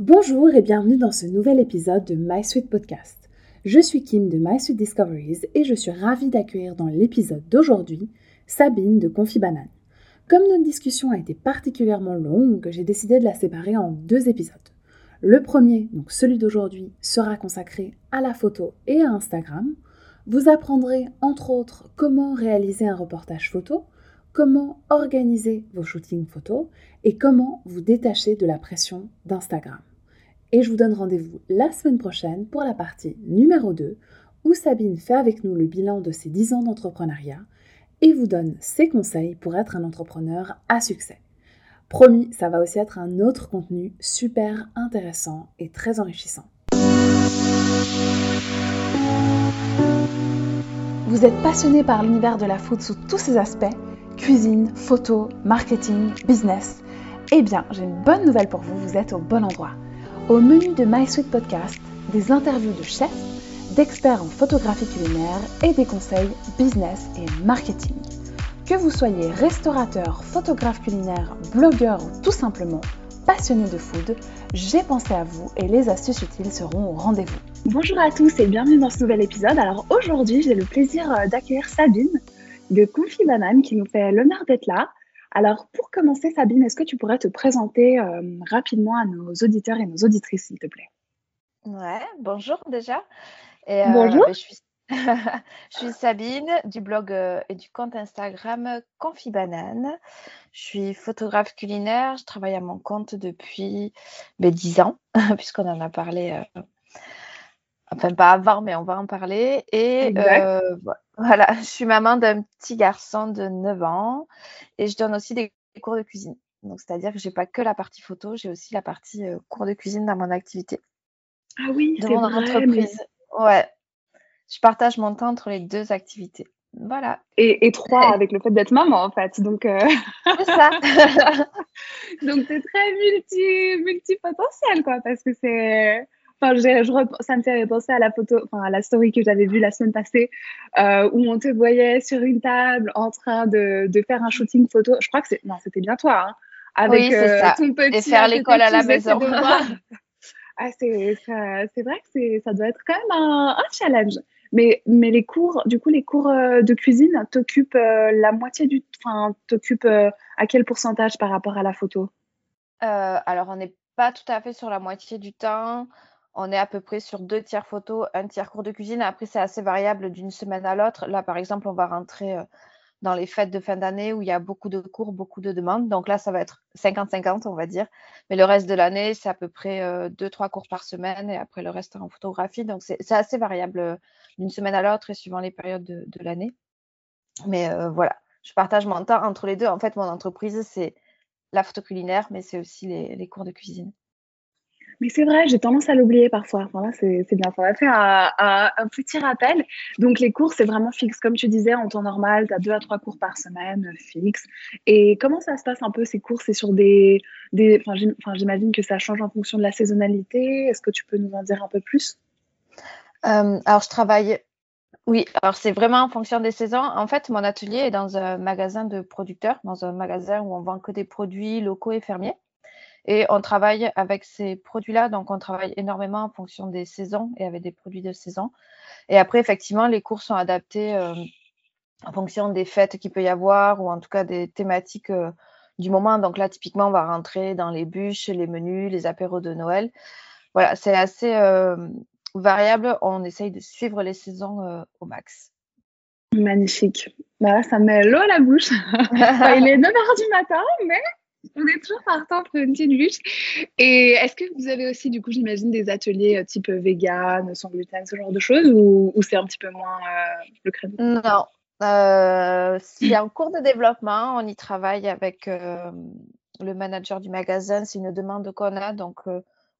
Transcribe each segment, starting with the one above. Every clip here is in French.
Bonjour et bienvenue dans ce nouvel épisode de My Sweet Podcast. Je suis Kim de My Sweet Discoveries et je suis ravie d'accueillir dans l'épisode d'aujourd'hui Sabine de Confibanane. Comme notre discussion a été particulièrement longue, j'ai décidé de la séparer en deux épisodes. Le premier, donc celui d'aujourd'hui, sera consacré à la photo et à Instagram. Vous apprendrez entre autres comment réaliser un reportage photo, comment organiser vos shootings photos et comment vous détacher de la pression d'Instagram. Et je vous donne rendez-vous la semaine prochaine pour la partie numéro 2 où Sabine fait avec nous le bilan de ses 10 ans d'entrepreneuriat et vous donne ses conseils pour être un entrepreneur à succès. Promis, ça va aussi être un autre contenu super intéressant et très enrichissant. Vous êtes passionné par l'univers de la food sous tous ses aspects cuisine, photo, marketing, business Eh bien, j'ai une bonne nouvelle pour vous, vous êtes au bon endroit. Au menu de My Sweet Podcast, des interviews de chefs, d'experts en photographie culinaire et des conseils business et marketing. Que vous soyez restaurateur, photographe culinaire, blogueur ou tout simplement passionné de food, j'ai pensé à vous et les astuces utiles seront au rendez-vous. Bonjour à tous et bienvenue dans ce nouvel épisode. Alors aujourd'hui, j'ai le plaisir euh, d'accueillir Sabine de Confi Banane qui nous fait l'honneur d'être là. Alors, pour commencer, Sabine, est-ce que tu pourrais te présenter euh, rapidement à nos auditeurs et nos auditrices, s'il te plaît? Ouais, bonjour déjà. Et, bonjour. Ben, je, suis... je, suis... Sabine du blog euh, et du compte Instagram Confibanane. Je suis photographe culinaire. Je travaille à mon compte depuis ben, 10 ans, puisqu'on en a parlé euh, Enfin, pas avant, mais on va en parler. Et euh, voilà, je suis maman d'un petit garçon de 9 ans et je donne aussi des cours de cuisine. Donc, c'est-à-dire que j'ai pas que la partie photo, j'ai aussi la partie euh, cours de cuisine dans mon activité. Ah oui, c'est mon entreprise. Ouais. Je partage mon temps entre les deux activités. Voilà. Et, et trois avec le fait d'être maman, en fait. Donc, euh... c'est ça. Donc, c'est très multi, multipotentiel, quoi, parce que c'est Enfin, je, ça me fait penser à la photo, enfin à la story que j'avais vue la semaine passée, euh, où on te voyait sur une table en train de, de faire un shooting photo. Je crois que c'est, non, c'était bien toi, hein, avec oui, euh, ça. ton petit. Et faire l'école à la maison. ah, c'est, c'est vrai que c'est, ça doit être quand même un, un, challenge. Mais, mais les cours, du coup, les cours euh, de cuisine t'occupent euh, la moitié du, enfin, t'occupent à quel pourcentage par rapport à la photo? Alors, on n'est pas tout à fait sur la moitié du temps on est à peu près sur deux tiers photo, un tiers cours de cuisine. Après, c'est assez variable d'une semaine à l'autre. Là, par exemple, on va rentrer euh, dans les fêtes de fin d'année où il y a beaucoup de cours, beaucoup de demandes. Donc là, ça va être 50-50, on va dire. Mais le reste de l'année, c'est à peu près euh, deux, trois cours par semaine et après le reste en photographie. Donc c'est assez variable euh, d'une semaine à l'autre et suivant les périodes de, l'année. Mais voilà, je partage mon temps entre les deux. En fait, mon entreprise, c'est la photo culinaire, mais c'est aussi les cours de cuisine. Mais c'est vrai, j'ai tendance à l'oublier parfois. Voilà, c'est bien. Ça va faire un, petit rappel. Donc, les cours, c'est vraiment fixe. Comme tu disais, en temps normal, tu as deux à trois cours par semaine, euh, fixe. Et comment ça se passe un peu ces cours? C'est sur des. des enfin, j'imagine que ça change en fonction de la saisonnalité. Est-ce que tu peux nous en dire un peu plus? Euh, Alors, je travaille. Oui, alors c'est vraiment en fonction des saisons. En fait, mon atelier est dans un magasin de producteurs, dans un magasin où on vend que des produits locaux et fermiers. Et on travaille avec ces produits-là, donc on travaille énormément en fonction des saisons et avec des produits de saison. Et après, effectivement, les cours sont adaptés euh, en fonction des fêtes qu'il peut y avoir ou en tout cas des thématiques euh, du moment. Donc là, typiquement, on va rentrer dans les bûches, les menus, les apéros de Noël. Voilà, c'est assez euh, variable. On essaye de suivre les saisons au max. Magnifique. Bah, ça met l'eau à la bouche. il est 9h du matin, mais on est toujours partant pour une petite bûche. Et est-ce que vous avez aussi, du coup, j'imagine, des ateliers euh, type vegan, sans gluten, ce genre de choses, ou, c'est un petit peu moins euh, le créneau Non. Euh, c'est en cours de développement. On y travaille avec le manager du magasin. C'est une demande qu'on a, donc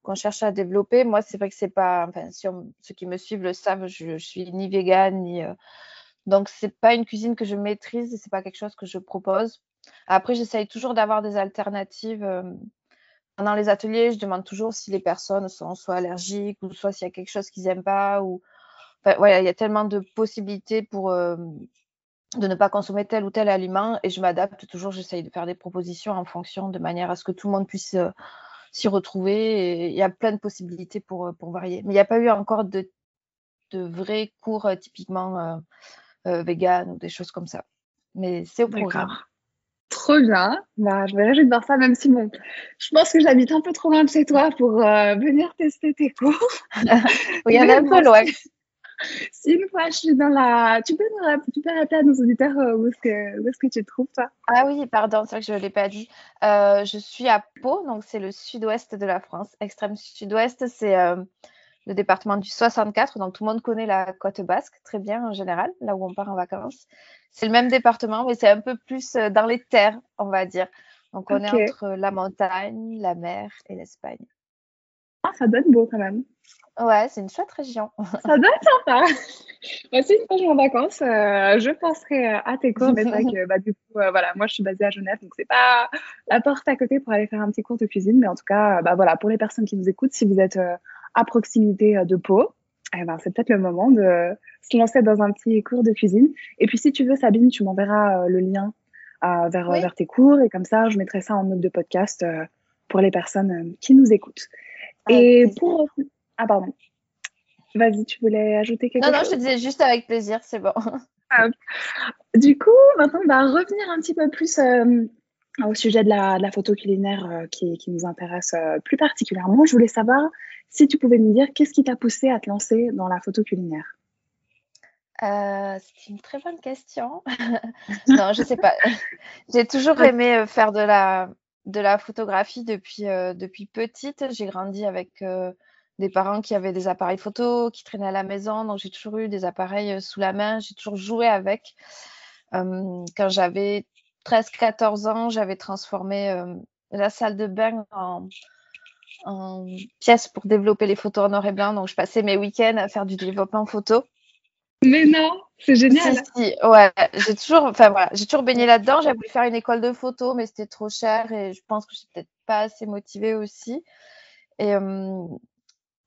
qu'on cherche à développer. Moi, c'est vrai que c'est pas. Enfin, ceux qui me suivent le savent, je, je suis ni vegan ni. donc, c'est pas une cuisine que je maîtrise et c'est pas quelque chose que je propose. Après, j'essaye toujours d'avoir des alternatives. Euh, pendant les ateliers, je demande toujours si les personnes sont soit allergiques ou soit s'il y a quelque chose qu'ils n'aiment pas. Enfin, il y a tellement de possibilités pour euh, de ne pas consommer tel ou tel aliment et je m'adapte toujours. J'essaye de faire des propositions en fonction de manière à ce que tout le monde puisse euh, s'y retrouver. Il y a plein de possibilités pour, varier. Mais il n'y a pas eu encore de, vrais cours typiquement vegan ou des choses comme ça. Mais c'est au programme. Trop bien. Bah, je vais aller voir ça, même si bon, je pense que j'habite un peu trop loin de chez toi pour venir tester tes cours. il y en a un peu loin si une fois je suis dans la. Tu peux, tu peux rappeler à nos auditeurs euh, où est-ce que, est que tu te trouves, toi? Ah oui, pardon, c'est vrai que je ne l'ai pas dit. Euh, je suis à Pau, donc c'est le sud-ouest de la France. Extrême sud-ouest, c'est euh, le département du 64, donc tout le monde connaît la côte basque très bien en général, là où on part en vacances. C'est le même département, mais c'est un peu plus dans les terres, on va dire. Donc on est entre la montagne, la mer et l'Espagne. Ah, ça donne beau quand même. Ouais, c'est une chouette région. Ça doit être sympa. Moi, si une fois je vais en vacances, euh, je penserai euh, à tes cours. Mais c'est vrai que bah, du coup, euh, voilà, moi je suis basée à Genève, donc c'est pas la porte à côté pour aller faire un petit cours de cuisine. Mais en tout cas, bah, voilà, pour les personnes qui nous écoutent, si vous êtes à proximité de Pau, eh ben, c'est peut-être le moment de se lancer dans un petit cours de cuisine. Et puis si tu veux, Sabine, tu m'enverras le lien vers, vers tes cours et comme ça, je mettrai ça en note de podcast pour les personnes qui nous écoutent. Et pour ah, pardon. Vas-y, tu voulais ajouter quelque chose Non, non, je te disais juste avec plaisir, c'est bon. Ah, du coup, maintenant, on va revenir un petit peu plus euh, au sujet de la, photo culinaire euh, qui, nous intéresse euh, plus particulièrement. Je voulais savoir si tu pouvais nous dire qu'est-ce qui t'a poussé à te lancer dans la photo culinaire? C'est une très bonne question. non, je sais pas. J'ai toujours aimé faire de la, de la photographie depuis, depuis petite. J'ai grandi avec des parents qui avaient des appareils photo, qui traînaient à la maison. Donc, j'ai toujours eu des appareils euh, sous la main. J'ai toujours joué avec. Euh, quand j'avais 13-14 ans, j'avais transformé euh, la salle de bain en, pièce pour développer les photos en noir et blanc. Donc, je passais mes week-ends à faire du développement photo. Mais non, c'est génial. ouais, j'ai toujours, enfin voilà, j'ai toujours baigné là-dedans. J'ai voulu faire une école de photo, mais c'était trop cher et je pense que je suis peut-être pas assez motivée aussi. Et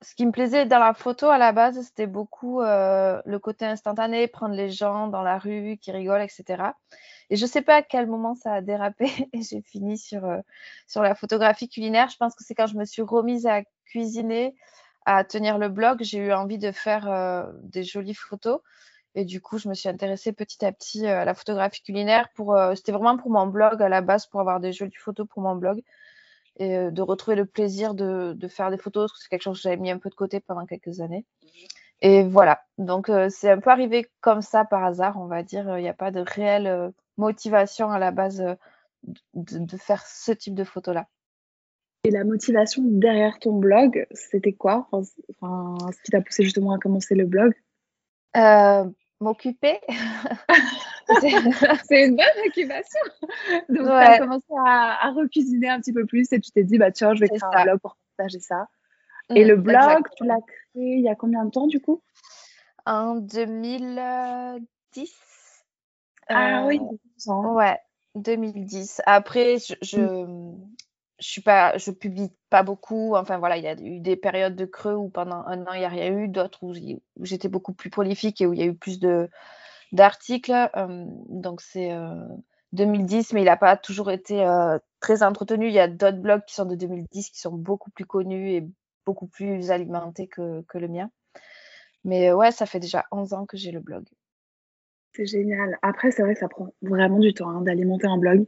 ce qui me plaisait dans la photo à la base, c'était beaucoup euh, le côté instantané, prendre les gens dans la rue qui rigolent, etc. Et je ne sais pas à quel moment ça a dérapé et j'ai fini sur, euh, sur la photographie culinaire. Je pense que c'est quand je me suis remise à cuisiner, à tenir le blog, j'ai eu envie de faire euh, des jolies photos. Et du coup, je me suis intéressée petit à petit à la photographie culinaire. Pour, c'était vraiment pour mon blog à la base, pour avoir des jolies photos pour mon blog et euh, de retrouver le plaisir de, de faire des photos, parce que c'est quelque chose que j'avais mis un peu de côté pendant quelques années. Et voilà, donc euh, c'est un peu arrivé comme ça par hasard, on va dire. Il n'y a pas de euh, motivation à la base de, de, faire ce type de photos-là. Et la motivation derrière ton blog, c'était quoi? Enfin, Ce qui t'a poussé justement à commencer le blog? M'occuper c'est une bonne occupation. Donc, tu as commencé à, à recuisiner un petit peu plus et tu t'es dit, bah tiens, je vais créer un blog pour partager ça. et mmh, le blog, tu l'as créé il y a combien de temps du coup? En 2010. Ah oui, euh, Ouais, 2010. Après, je, je, mmh je suis pas, je publie pas beaucoup. Enfin voilà, il y a eu des périodes de creux où pendant un an il n'y a rien eu, d'autres où j'étais beaucoup plus prolifique et où il y a eu plus de d'articles. Euh, donc c'est 2010, euh, mais il n'a pas toujours été euh, très entretenu. Il y a d'autres blogs qui sont de 2010 qui sont beaucoup plus connus et beaucoup plus alimentés que, que le mien. Mais ouais, ça fait déjà 11 ans que j'ai le blog. C'est génial. Après, c'est vrai que ça prend vraiment du temps hein, d'alimenter un blog.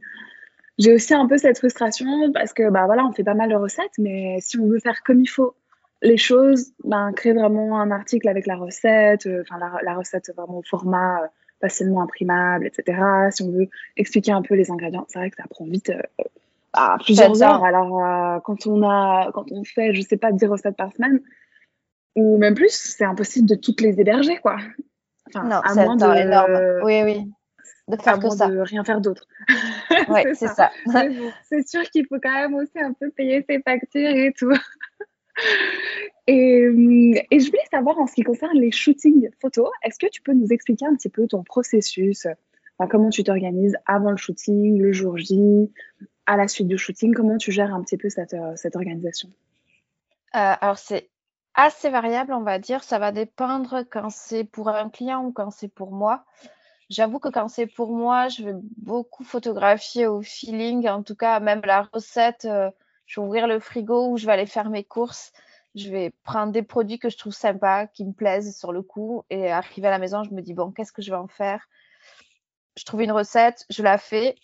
J'ai aussi un peu cette frustration parce que bah voilà, on fait pas mal de recettes, mais si on veut faire comme il faut les choses, ben créer vraiment un article avec la recette, euh, enfin la, recette vraiment au format euh, facilement imprimable, etc. Si on veut expliquer un peu les ingrédients, c'est vrai que ça prend vite euh, à plusieurs heures. Alors quand on a, quand on fait, je sais pas, 10 recettes par semaine ou même plus, c'est impossible de toutes les héberger, quoi. Enfin, non, c'est énorme. Oui, oui de faire que ça. de rien faire d'autre. Oui, c'est ça. c'est sûr qu'il faut quand même aussi un peu payer ses factures et tout. et, et, je voulais savoir en ce qui concerne les shootings photos, est-ce que tu peux nous expliquer un petit peu ton processus? Enfin, Comment tu t'organises avant le shooting, le jour J, à la suite du shooting? Comment tu gères un petit peu cette, euh, cette organisation? Euh, Alors, c'est assez variable, on va dire. Ça va dépendre quand c'est pour un client ou quand c'est pour moi. J'avoue que quand c'est pour moi, je vais beaucoup photographier au feeling. En tout cas, même la recette, euh, je vais ouvrir le frigo ou je vais aller faire mes courses. Je vais prendre des produits que je trouve sympas, qui me plaisent sur le coup. Et arriver à la maison, je me dis, bon, qu'est-ce que je vais en faire? Je trouve une recette, je la fais.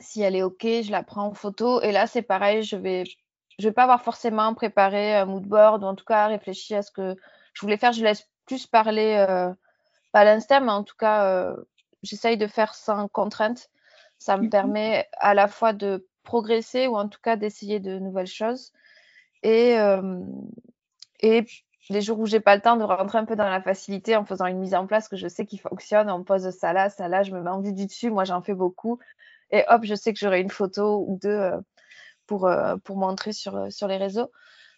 Si elle est OK, je la prends en photo. Et là, c'est pareil, je vais, je vais pas avoir forcément préparé un mood board ou en tout cas réfléchi à ce que je voulais faire. Je laisse plus parler, euh, pas l'instinct, mais en tout cas, euh, j'essaye de faire sans contrainte. Ça me mmh permet à la fois de progresser ou en tout cas d'essayer de nouvelles choses. Et, et les jours où j'ai pas le temps de rentrer un peu dans la facilité en faisant une mise en place que je sais qui fonctionne, on pose ça là, ça là, je me mets envie du dessus, moi j'en fais beaucoup. Et hop, je sais que j'aurai une photo ou deux pour, pour montrer sur, sur les réseaux.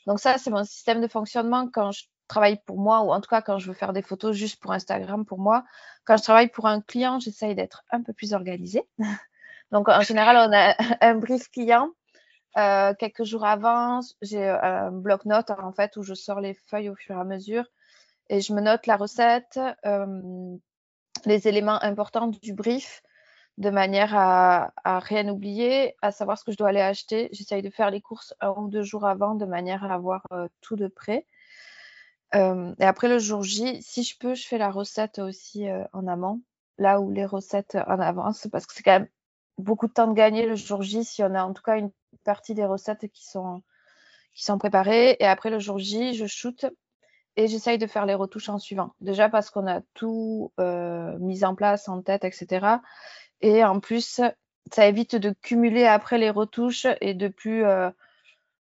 Donc ça, c'est mon système de fonctionnement quand je travaille pour moi ou en tout cas quand je veux faire des photos juste pour Instagram pour moi. Quand je travaille pour un client, j'essaye d'être un peu plus organisée. Donc en général, on a un brief client. Euh, quelques jours avant, j'ai un bloc-notes en fait où je sors les feuilles au fur et à mesure et je me note la recette, euh, les éléments importants du brief de manière à, rien oublier, à savoir ce que je dois aller acheter. J'essaye de faire les courses un ou deux jours avant de manière à avoir euh, tout de près. Euh, et après le jour J, si je peux, je fais la recette aussi euh, en amont, là où les recettes en avance, parce que c'est quand même beaucoup de temps de gagner le jour J si on a en tout cas une partie des recettes qui sont, préparées. Et après le jour J, je shoot et j'essaye de faire les retouches en suivant. Déjà parce qu'on a tout mis en place en tête, etc. Et en plus, ça évite de cumuler après les retouches et de plus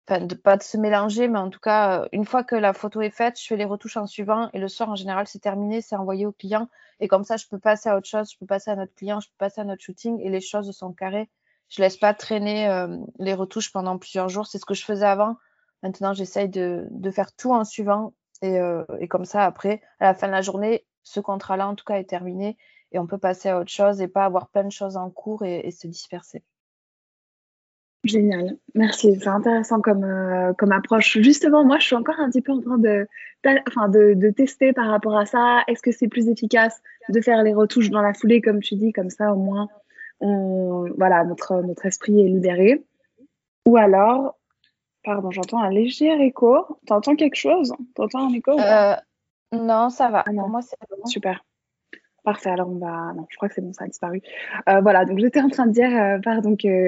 enfin, de pas de se mélanger, mais en tout cas, euh, une fois que la photo est faite, je fais les retouches en suivant et le soir, en général, c'est terminé, c'est envoyé au client. Et comme ça, je peux passer à autre chose, je peux passer à notre client, je peux passer à notre shooting et les choses sont carrées. Je laisse pas traîner euh, les retouches pendant plusieurs jours. C'est ce que je faisais avant. Maintenant, j'essaye de, faire tout en suivant euh, et, comme ça, après, à la fin de la journée, ce contrat-là, en tout cas, est terminé et on peut passer à autre chose et pas avoir plein de choses en cours et, et se disperser. Génial, merci. C'est intéressant comme, euh, comme approche. Justement, moi, je suis encore un petit peu en train de, enfin, de, de tester par rapport à ça. Est-ce que c'est plus efficace de faire les retouches dans la foulée, comme tu dis, comme ça, au moins, on, voilà, notre, notre esprit est libéré? Ou alors, pardon, j'entends un léger écho. T'entends quelque chose? T'entends un écho euh, Non, ça va. Ah Pour moi, c'est bon. Super. Parfait, alors on va. Non, je crois que c'est bon, ça a disparu. Euh, voilà, donc j'étais en train de dire, euh,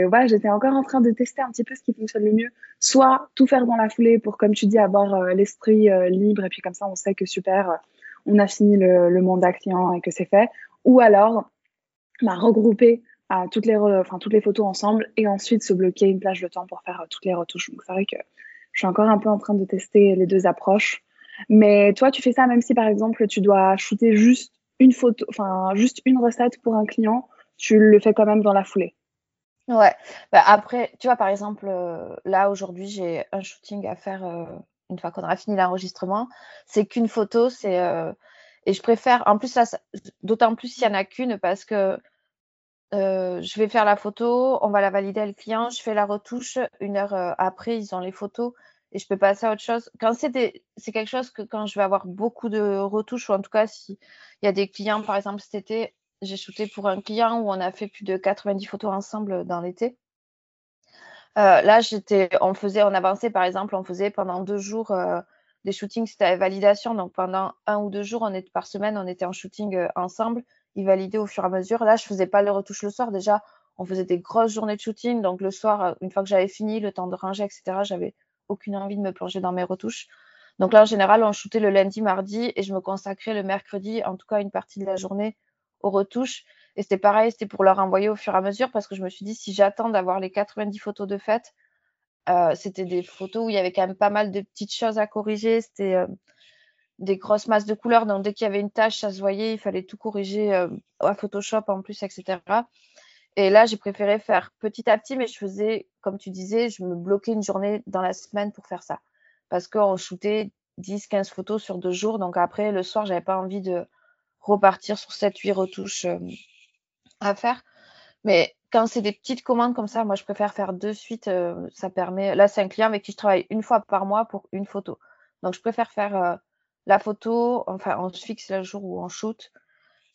voilà, j'étais encore en train de tester un petit peu ce qui fonctionne le mieux. Soit tout faire dans la foulée pour, comme tu dis, avoir euh, l'esprit libre et puis comme ça, on sait que super, on a fini le, mandat client et que c'est fait. Ou alors, bah, regrouper toutes les photos ensemble et ensuite se bloquer une plage de temps pour faire toutes les retouches. Donc c'est vrai que je suis encore un peu en train de tester les deux approches. Mais toi, tu fais ça même si par exemple tu dois shooter juste une photo, enfin juste une recette pour un client, tu le fais quand même dans la foulée. Ouais. Bah, après, tu vois, par exemple, euh, là aujourd'hui, j'ai un shooting à faire euh, une fois qu'on aura fini l'enregistrement. C'est qu'une photo, c'est euh, et je préfère. En plus, d'autant plus s'il y en a qu'une parce que je vais faire la photo, on va la valider à le client, je fais la retouche. Une heure après, ils ont les photos et je peux passer à autre chose. Quand c'est quelque chose que quand je vais avoir beaucoup de retouches, ou en tout cas, s'il y a des clients, par exemple, cet été, j'ai shooté pour un client où on a fait plus de 90 photos ensemble dans l'été. Euh, là, j'étais, on faisait, on avançait, par exemple, on faisait pendant deux jours euh, des shootings, c'était validation. Donc pendant un ou deux jours, par semaine, on était en shooting euh, ensemble. Ils validaient au fur et à mesure. Là, je faisais pas le retouche le soir. Déjà, on faisait des grosses journées de shooting. Donc le soir, une fois que j'avais fini, le temps de ranger, etc., j'avais aucune envie de me plonger dans mes retouches. Donc là, en général, on shootait le lundi, mardi et je me consacrais le mercredi, en tout cas une partie de la journée, aux retouches. Et c'était pareil, c'était pour leur envoyer au fur et à mesure parce que je me suis dit, si j'attends d'avoir les 90 photos de fête, euh, c'était des photos où il y avait quand même pas mal de petites choses à corriger. C'était euh, des grosses masses de couleurs. Donc dès qu'il y avait une tâche, ça se voyait, il fallait tout corriger euh, à Photoshop en plus, etc. Et là, j'ai préféré faire petit à petit, mais je faisais, comme tu disais, je me bloquais une journée dans la semaine pour faire ça. Parce qu'on shootait 10, 15 photos sur deux jours. Donc après, le soir, j'avais pas envie de repartir sur 7, 8 retouches euh, à faire. Mais quand c'est des petites commandes comme ça, moi, je préfère faire de suite. Euh, ça permet. Là, c'est un client avec qui je travaille une fois par mois pour une photo. Donc, je préfère faire euh, la photo. Enfin, on se fixe le jour où on shoot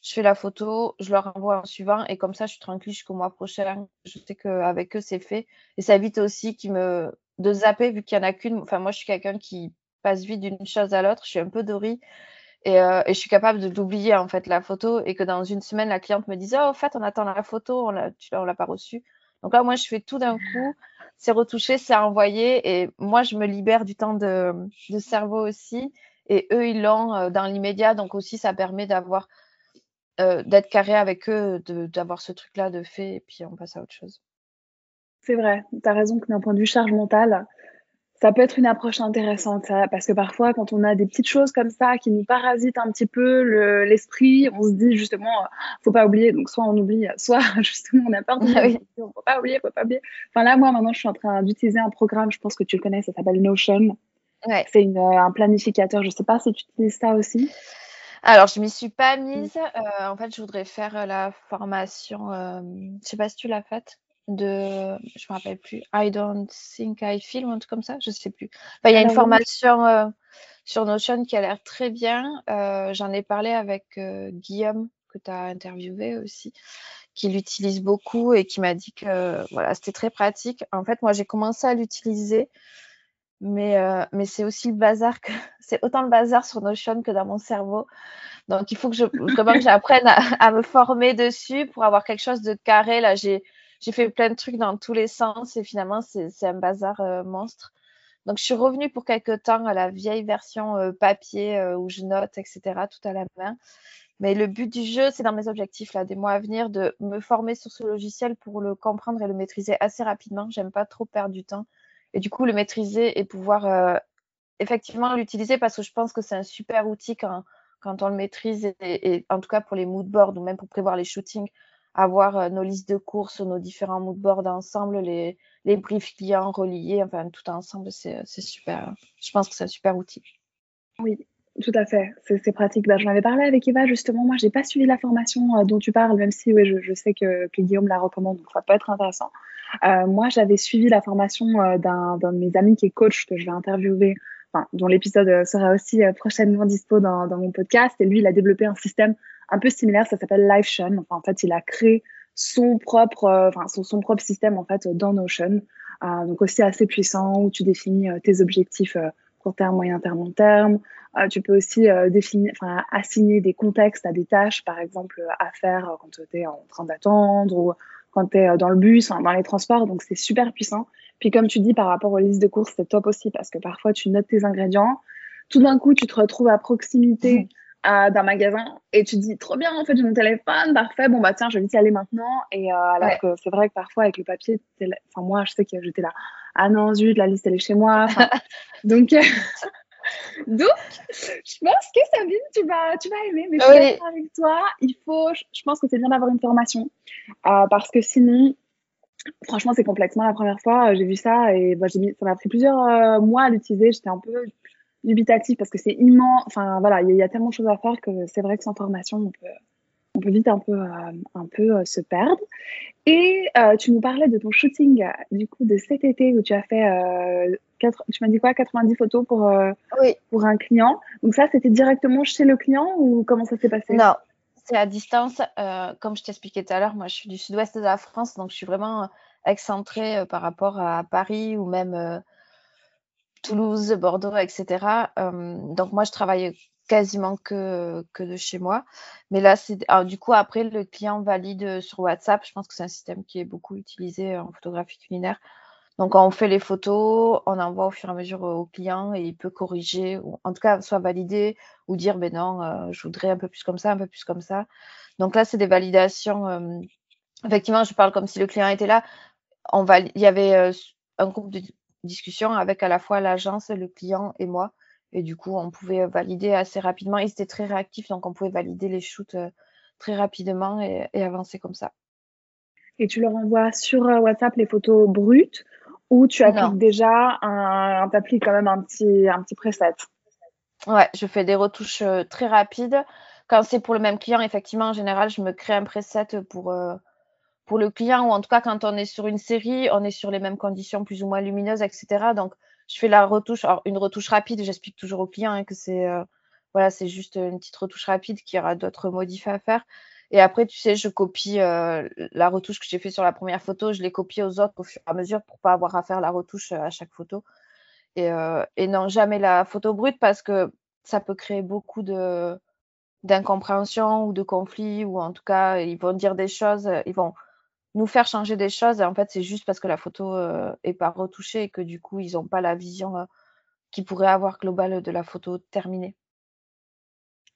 je fais la photo, je leur envoie en suivant et comme ça, je suis tranquille jusqu'au mois prochain. Je sais qu'avec eux, c'est fait. Et ça évite aussi qu'ils me de zapper vu qu'il n'y en a qu'une. Enfin, moi, je suis quelqu'un qui passe vite d'une chose à l'autre. Je suis un peu Dory. Et, euh, et, je suis capable de l'oublier en fait la photo et que dans une semaine la cliente me dise oh en fait on attend la photo on l'a on l'a pas reçue donc là moi je fais tout d'un coup c'est retouché c'est envoyé et moi je me libère du temps de, de cerveau aussi et eux ils l'ont euh, dans l'immédiat donc aussi ça permet d'avoir euh, d'être carré avec eux d'avoir ce truc là de fait et puis on passe à autre chose c'est vrai tu as raison que d'un point de vue charge mentale ça peut être une approche intéressante, parce que parfois, quand on a des petites choses comme ça qui nous parasitent un petit peu l'esprit, on se dit justement, faut pas oublier. Donc, soit on oublie, soit justement on a peur de ah on faut pas oublier, faut pas oublier. Enfin là, moi maintenant, je suis en train d'utiliser un programme, je pense que tu le connais, ça s'appelle Notion. Ouais. C'est un planificateur. Je sais pas si tu utilises ça aussi. Alors, je m'y suis pas mise. Euh, en fait, je voudrais faire la formation. Euh, je sais pas si tu l'as faite de, je me rappelle plus, I don't think I feel, ou un truc comme ça, je sais plus. il y a une formation euh, sur Notion qui a l'air très bien. Euh, j'en ai parlé avec euh, Guillaume, que tu as interviewé aussi, qui l'utilise beaucoup et qui m'a dit que voilà, c'était très pratique. En fait, moi, j'ai commencé à l'utiliser, mais, mais c'est aussi le bazar que c'est autant le bazar sur Notion que dans mon cerveau. Donc, il faut que je que j'apprenne à, à, me former dessus pour avoir quelque chose de carré. Là, j'ai fait plein de trucs dans tous les sens et finalement, c'est un bazar euh, monstre. Donc, je suis revenue pour quelques temps à la vieille version euh, papier euh, où je note, etc., tout à la main. Mais le but du jeu, c'est dans mes objectifs là, des mois à venir, de me former sur ce logiciel pour le comprendre et le maîtriser assez rapidement. J'aime pas trop perdre du temps. Et du coup, le maîtriser et pouvoir effectivement l'utiliser parce que je pense que c'est un super outil quand, on le maîtrise et, en tout cas pour les mood boards ou même pour prévoir les shootings avoir euh, nos listes de courses, nos différents moodboards ensemble, les, les briefs clients reliés, enfin tout ensemble, c'est super. Je pense que c'est un super outil. Oui, tout à fait, c'est pratique. Ben, J'en avais parlé avec Eva justement. Moi, j'ai pas suivi la formation euh, dont tu parles, même si oui, je, je sais que, que, Guillaume la recommande, donc ça peut être intéressant. Euh, moi, j'avais suivi la formation euh, d'un de mes amis qui est coach que je vais interviewer, enfin, dont l'épisode sera aussi prochainement dispo dans, dans, mon podcast. Et lui, il a développé un système un peu similaire, ça s'appelle LiveShun. En fait, il a créé son propre, euh, son, son, propre système en fait dans Notion. Euh, donc aussi assez puissant où tu définis euh, tes objectifs euh, court terme, moyen terme, long terme. tu peux aussi définir, enfin, assigner des contextes à des tâches, par exemple à faire quand tu es en train d'attendre ou quand tu es dans le bus, dans les transports. Donc c'est super puissant. Puis comme tu dis par rapport aux listes de courses, c'est top aussi parce que parfois tu notes tes ingrédients. Tout d'un coup, tu te retrouves à proximité d'un magasin et tu dis trop bien en fait j'ai mon téléphone parfait. Bon bah tiens je vais vite y aller maintenant. Et euh, alors que c'est vrai que parfois avec le papier enfin moi je sais que j'étais là ah non zut la liste elle est chez moi donc euh, donc je pense que Sabine tu vas tu vas aimer. Mais je suis d'accord avec toi. Il faut je pense que c'est bien d'avoir une formation euh, parce que sinon franchement c'est complexe moi la première fois j'ai vu ça et bah, ça m'a pris plusieurs mois à l'utiliser. J'étais un peu dubitatif parce que c'est immense. Enfin, voilà, il y, a tellement de choses à faire que c'est vrai que sans formation, on peut, on peut vite un peu, euh, un peu euh, se perdre. Et euh, tu nous parlais de ton shooting du coup de cet été où tu as fait, tu m'as dit quoi, 90 photos pour, oui. pour un client. Donc ça, c'était directement chez le client ou comment ça s'est passé? Non, c'est à distance. comme je t'expliquais tout à l'heure, moi je suis du sud-ouest de la France, donc je suis vraiment excentrée par rapport à Paris ou même Toulouse, Bordeaux, etc. donc moi, je travaille quasiment que, de chez moi. Mais là, c'est du coup, après, le client valide sur WhatsApp. Je pense que c'est un système qui est beaucoup utilisé en photographie culinaire. Donc, on fait les photos, on envoie au fur et à mesure au client et il peut corriger, ou en tout cas, soit valider ou dire, ben non, euh, je voudrais un peu plus comme ça, un peu plus comme ça. Donc là, c'est des validations. effectivement, je parle comme si le client était là. Il y avait euh, un groupe de discussion avec à la fois l'agence, le client et moi. Et du coup, on pouvait valider assez rapidement. Ils étaient très réactifs, donc on pouvait valider les shoots euh, très rapidement et, avancer comme ça. Et tu leur envoies sur euh, WhatsApp les photos brutes ou tu appliques déjà un, appliques quand même un petit, un petit preset? Ouais, je fais des retouches euh, très rapides. Quand c'est pour le même client, effectivement, en général, je me crée un preset pour, pour le client, ou en tout cas quand on est sur une série, on est sur les mêmes conditions plus ou moins lumineuses, etc. Donc, je fais la retouche, alors une retouche rapide, j'explique toujours au client hein, que c'est euh, voilà, c'est juste une petite retouche rapide qui aura d'autres modifs à faire. Et après, tu sais, je copie la retouche que j'ai fait sur la première photo, je l'ai copiée aux autres au fur et à mesure pour pas avoir à faire la retouche à chaque photo. Et, et non, jamais la photo brute parce que ça peut créer beaucoup de d'incompréhension ou de conflits ou en tout cas ils vont dire des choses, ils vont nous faire changer des choses et en fait c'est juste parce que la photo est pas retouchée et que du coup ils n'ont pas la vision qu'ils pourraient avoir globale de la photo terminée.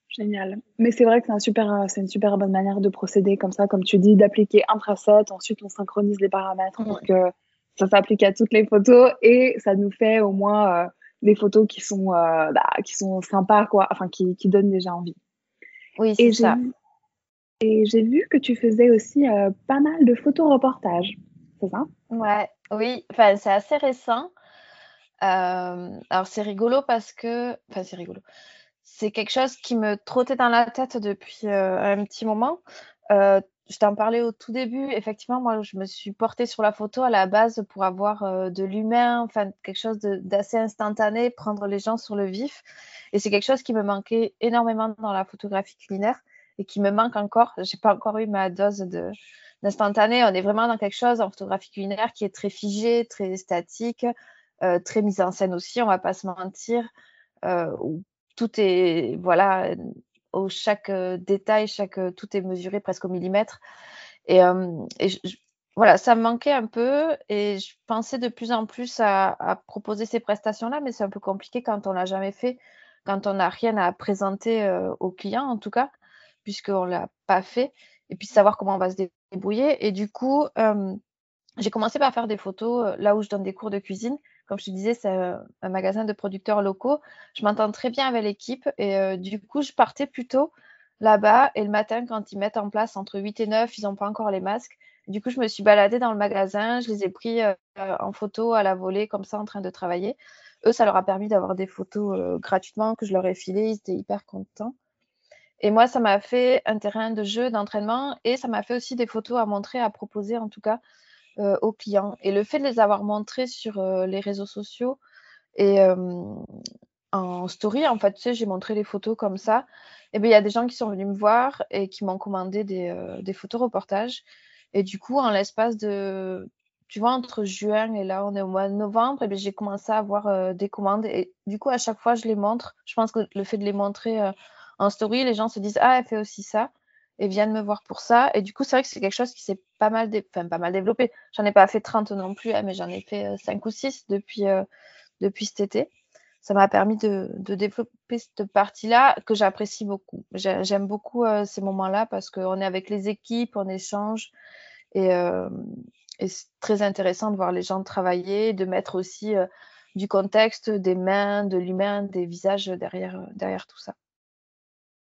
Génial. Mais c'est vrai que c'est un super, c'est une super bonne manière de procéder comme ça, comme tu dis, d'appliquer un preset, ensuite on synchronise les paramètres pour que ça s'applique à toutes les photos et ça nous fait au moins euh, des photos qui sont, euh, bah, qui sont sympas, quoi, enfin qui, qui donnent déjà envie. Oui, c'est ça. Et j'ai vu que tu faisais aussi euh, pas mal de photos-reportages, c'est ça? Ouais, oui, enfin, c'est assez récent. alors c'est rigolo parce que, enfin c'est rigolo c'est quelque chose qui me trottait dans la tête depuis un petit moment. je t'en parlais au tout début. Effectivement, moi, je me suis portée sur la photo à la base pour avoir de l'humain, enfin, quelque chose d'assez instantané, prendre les gens sur le vif. Et c'est quelque chose qui me manquait énormément dans la photographie culinaire et qui me manque encore. J'ai pas encore eu ma dose d'instantané. On est vraiment dans quelque chose en photographie culinaire qui est très figé, très statique, très mise en scène aussi, on va pas se mentir. Euh, tout est, voilà, au chaque euh, détail, chaque, euh, tout est mesuré presque au millimètre. Et, voilà, ça me manquait un peu et je pensais de plus en plus à, proposer ces prestations-là, mais c'est un peu compliqué quand on l'a jamais fait, quand on n'a rien à présenter euh, aux clients en tout cas, puisqu'on ne l'a pas fait, et puis savoir comment on va se débrouiller. Et du coup, j'ai commencé par faire des photos là où je donne des cours de cuisine comme je te disais, c'est un, magasin de producteurs locaux. Je m'entends très bien avec l'équipe et euh, du coup, je partais plutôt là-bas et le matin, quand ils mettent en place entre 8 et 9, ils n'ont pas encore les masques. Du coup, je me suis baladée dans le magasin, je les ai pris euh, en photo à la volée, comme ça, en train de travailler. Eux, ça leur a permis d'avoir des photos euh, gratuitement que je leur ai filées. Ils étaient hyper contents. Et moi, ça m'a fait un terrain de jeu, d'entraînement et ça m'a fait aussi des photos à montrer, à proposer en tout cas euh, aux clients. Et le fait de les avoir montrés sur euh, les réseaux sociaux et en story, en fait, tu sais, j'ai montré les photos comme ça. Et bien, il y a des gens qui sont venus me voir et qui m'ont commandé des, euh, des photos reportages. Et du coup, en l'espace de, tu vois, entre juin et là, on est au mois de novembre, et j'ai commencé à avoir des commandes. Et du coup, à chaque fois, je les montre. Je pense que le fait de les montrer en story, les gens se disent Ah, elle fait aussi ça et viennent me voir pour ça. Et du coup, c'est vrai que c'est quelque chose qui s'est pas mal, pas mal développé. J'en ai pas fait 30 non plus, hein, mais j'en ai fait 5 euh, ou 6 depuis, euh, depuis cet été. Ça m'a permis de, développer cette partie-là que j'apprécie beaucoup. J'aime beaucoup euh, ces moments-là parce qu'on est avec les équipes, on échange et, et c'est très intéressant de voir les gens travailler, de mettre aussi du contexte, des mains, de l'humain, des visages derrière, derrière tout ça.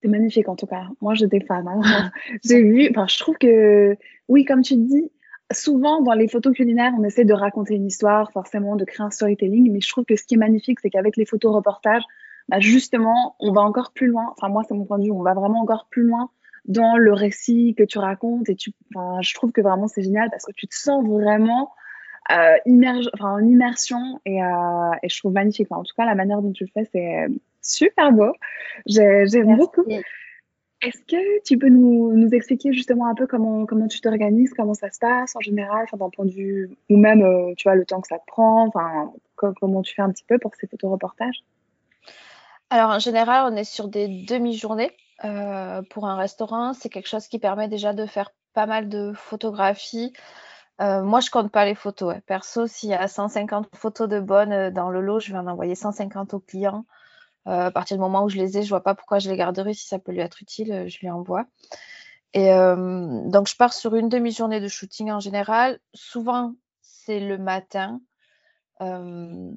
C'est magnifique en tout cas. Moi, j'étais fan. Hein. J'ai vu, enfin, je trouve que, oui, comme tu dis, souvent dans les photos culinaires, on essaie de raconter une histoire, forcément, de créer un storytelling. Mais je trouve que ce qui est magnifique, c'est qu'avec les photos reportages, bah, justement, on va encore plus loin. Enfin, moi, c'est mon point de vue, on va vraiment encore plus loin dans le récit que tu racontes. Et tu, enfin, je trouve que vraiment c'est génial parce que tu te sens vraiment euh, immerge, enfin, en immersion et, euh, et je trouve magnifique. en tout cas, la manière dont tu le fais, c'est super beau. J'aime beaucoup. Est-ce que tu peux nous, nous, expliquer justement un peu comment, comment tu t'organises, comment ça se passe en général, d'un point de vue, ou même, euh, tu vois, le temps que ça te prend, enfin, comment tu fais un petit peu pour ces photoreportages? Alors, en général, on est sur des demi-journées. Euh, pour un restaurant, c'est quelque chose qui permet déjà de faire pas mal de photographies. Euh, moi, je compte pas les photos. Perso, s'il y a 150 photos de bonnes dans le lot, je vais en envoyer 150 aux clients. Euh, à partir du moment où je les ai, je vois pas pourquoi je les garderai. Si ça peut lui être utile, euh, je lui envoie. Et euh, donc, je pars sur une demi-journée de shooting en général. Souvent, c'est le matin, de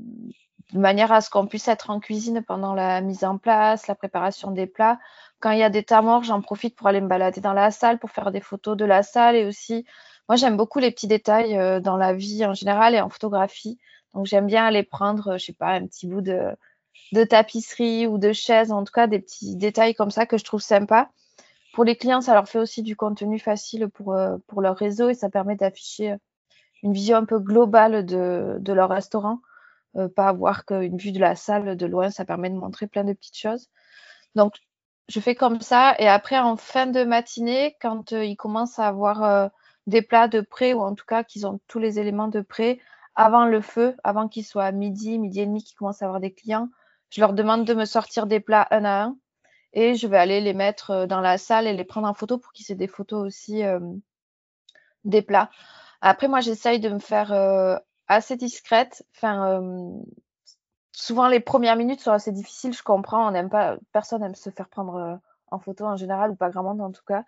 manière à ce qu'on puisse être en cuisine pendant la mise en place, la préparation des plats. Quand il y a des temps morts, j'en profite pour aller me balader dans la salle, pour faire des photos de la salle et aussi, moi, j'aime beaucoup les petits détails dans la vie en général et en photographie. Donc, j'aime bien aller prendre, je sais pas, un petit bout de, de tapisserie ou de chaises, en tout cas des petits détails comme ça que je trouve sympa. Pour les clients, ça leur fait aussi du contenu facile pour, euh, leur réseau et ça permet d'afficher euh, une vision un peu globale de, leur restaurant. Euh, pas avoir qu'une vue de la salle de loin, ça permet de montrer plein de petites choses. Donc, je fais comme ça. Et après, en fin de matinée, quand ils commencent à avoir des plats de près, ou en tout cas qu'ils ont tous les éléments de près, avant le feu, avant qu'il soit midi, midi et demi, qu'ils commencent à avoir des clients, je leur demande de me sortir des plats un à un. Et je vais aller les mettre euh, dans la salle et les prendre en photo pour qu'ils aient des photos aussi des plats. Après, moi, j'essaye de me faire assez discrète. Enfin, souvent les premières minutes sont assez difficiles, je comprends. On n'aime pas, personne n'aime se faire prendre euh, en photo en général, ou pas grand monde en tout cas.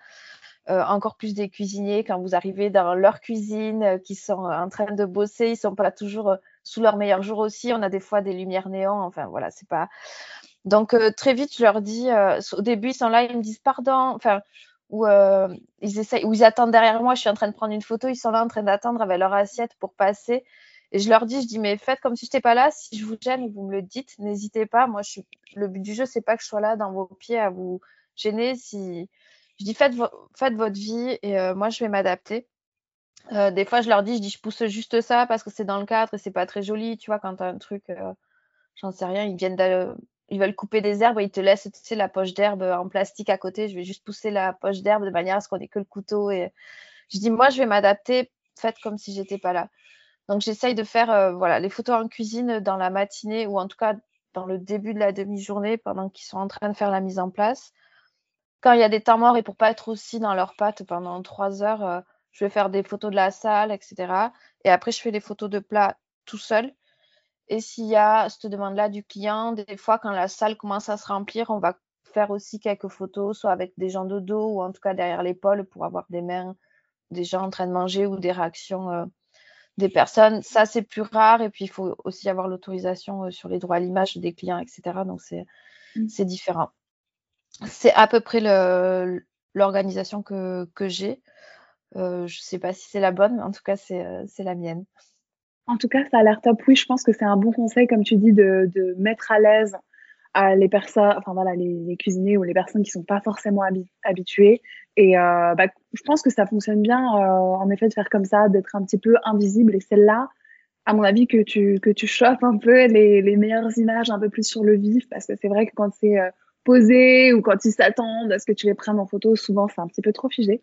Euh, encore plus des cuisiniers quand vous arrivez dans leur cuisine, euh, qui sont en train de bosser, ils sont pas toujours sous leur meilleur jour aussi. On a des fois des lumières néons. Enfin voilà, c'est pas. Donc très vite, je leur dis. au début, ils sont là, ils me disent pardon. Enfin, ou ils essayent, ou ils attendent derrière moi. Je suis en train de prendre une photo. Ils sont là en train d'attendre avec leur assiette pour passer. Et je leur dis, je dis, mais faites comme si je n'étais pas là. Si je vous gêne, vous me le dites. N'hésitez pas. Moi, je le but du jeu, c'est pas que je sois là dans vos pieds à vous gêner. Si je dis, faites, votre vie et euh, moi, je vais m'adapter. Euh, des fois, je leur dis, je dis, je pousse juste ça parce que c'est dans le cadre et c'est pas très joli. Tu vois, quand tu as un truc, euh, j'en sais rien, ils viennent ils veulent couper des herbes, ils te laissent, tu sais, la poche d'herbe en plastique à côté. Je vais juste pousser la poche d'herbe de manière à ce qu'on ait que le couteau. Et je dis, moi, je vais m'adapter. Faites comme si j'étais pas là. Donc j'essaye de faire euh, voilà, les photos en cuisine dans la matinée ou en tout cas dans le début de la demi-journée pendant qu'ils sont en train de faire la mise en place. Quand il y a des temps morts et pour pas être aussi dans leurs pattes pendant trois heures, je vais faire des photos de la salle, etc. Et après, je fais les photos de plat tout seul. Et s'il y a cette demande-là du client, des fois, quand la salle commence à se remplir, on va faire aussi quelques photos, soit avec des gens de dos ou en tout cas derrière l'épaule pour avoir des mains, des gens en train de manger ou des réactions euh, des personnes. Ça, c'est plus rare. Et puis, il faut aussi avoir l'autorisation euh, sur les droits à l'image des clients, etc. Donc, mmh. c'est différent. C'est à peu près l'organisation que, que j'ai. Euh, je ne sais pas si c'est la bonne, mais en tout cas, euh, c'est la mienne. En tout cas, ça a l'air top. Oui, je pense que c'est un bon conseil, comme tu dis, de, de mettre à l'aise les personnes, enfin voilà, les, cuisiniers ou les personnes qui sont pas forcément habituées. Et euh, bah, je pense que ça fonctionne bien, euh, en effet, de faire comme ça, d'être un petit peu invisible. Et celle-là, à mon avis, que tu, que tu chopes un peu les, les meilleures images un peu plus sur le vif, parce que c'est vrai que quand c'est euh, posé ou quand ils s'attendent à ce que tu les prennes en photo, souvent c'est un petit peu trop figé.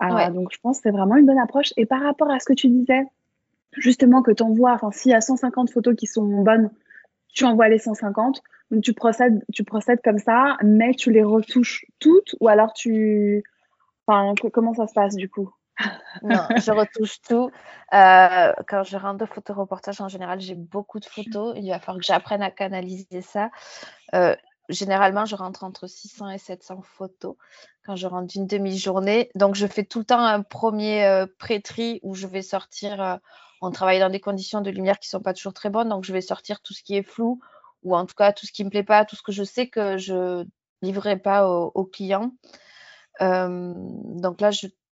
Donc je pense que c'est vraiment une bonne approche. Et par rapport à ce que tu disais, justement que tu envoies, enfin s'il y a 150 photos qui sont bonnes, tu envoies les 150. Donc tu procèdes, tu procèdes comme ça, mais tu les retouches toutes ou alors tu, enfin comment ça se passe du coup? Non, je retouche tout. Euh, quand je rentre de photoreportage, en général, j'ai beaucoup de photos. Il va falloir que j'apprenne à canaliser ça. Euh, généralement, je rentre entre 600 et 700 photos quand je rentre d'une demi-journée. Donc, je fais tout le temps un premier euh, pré-tri où je vais sortir. on travaille dans des conditions de lumière qui ne sont pas toujours très bonnes, donc je vais sortir tout ce qui est flou ou en tout cas tout ce qui me plaît pas, tout ce que je sais que je livrerai pas aux clients. Euh, donc là,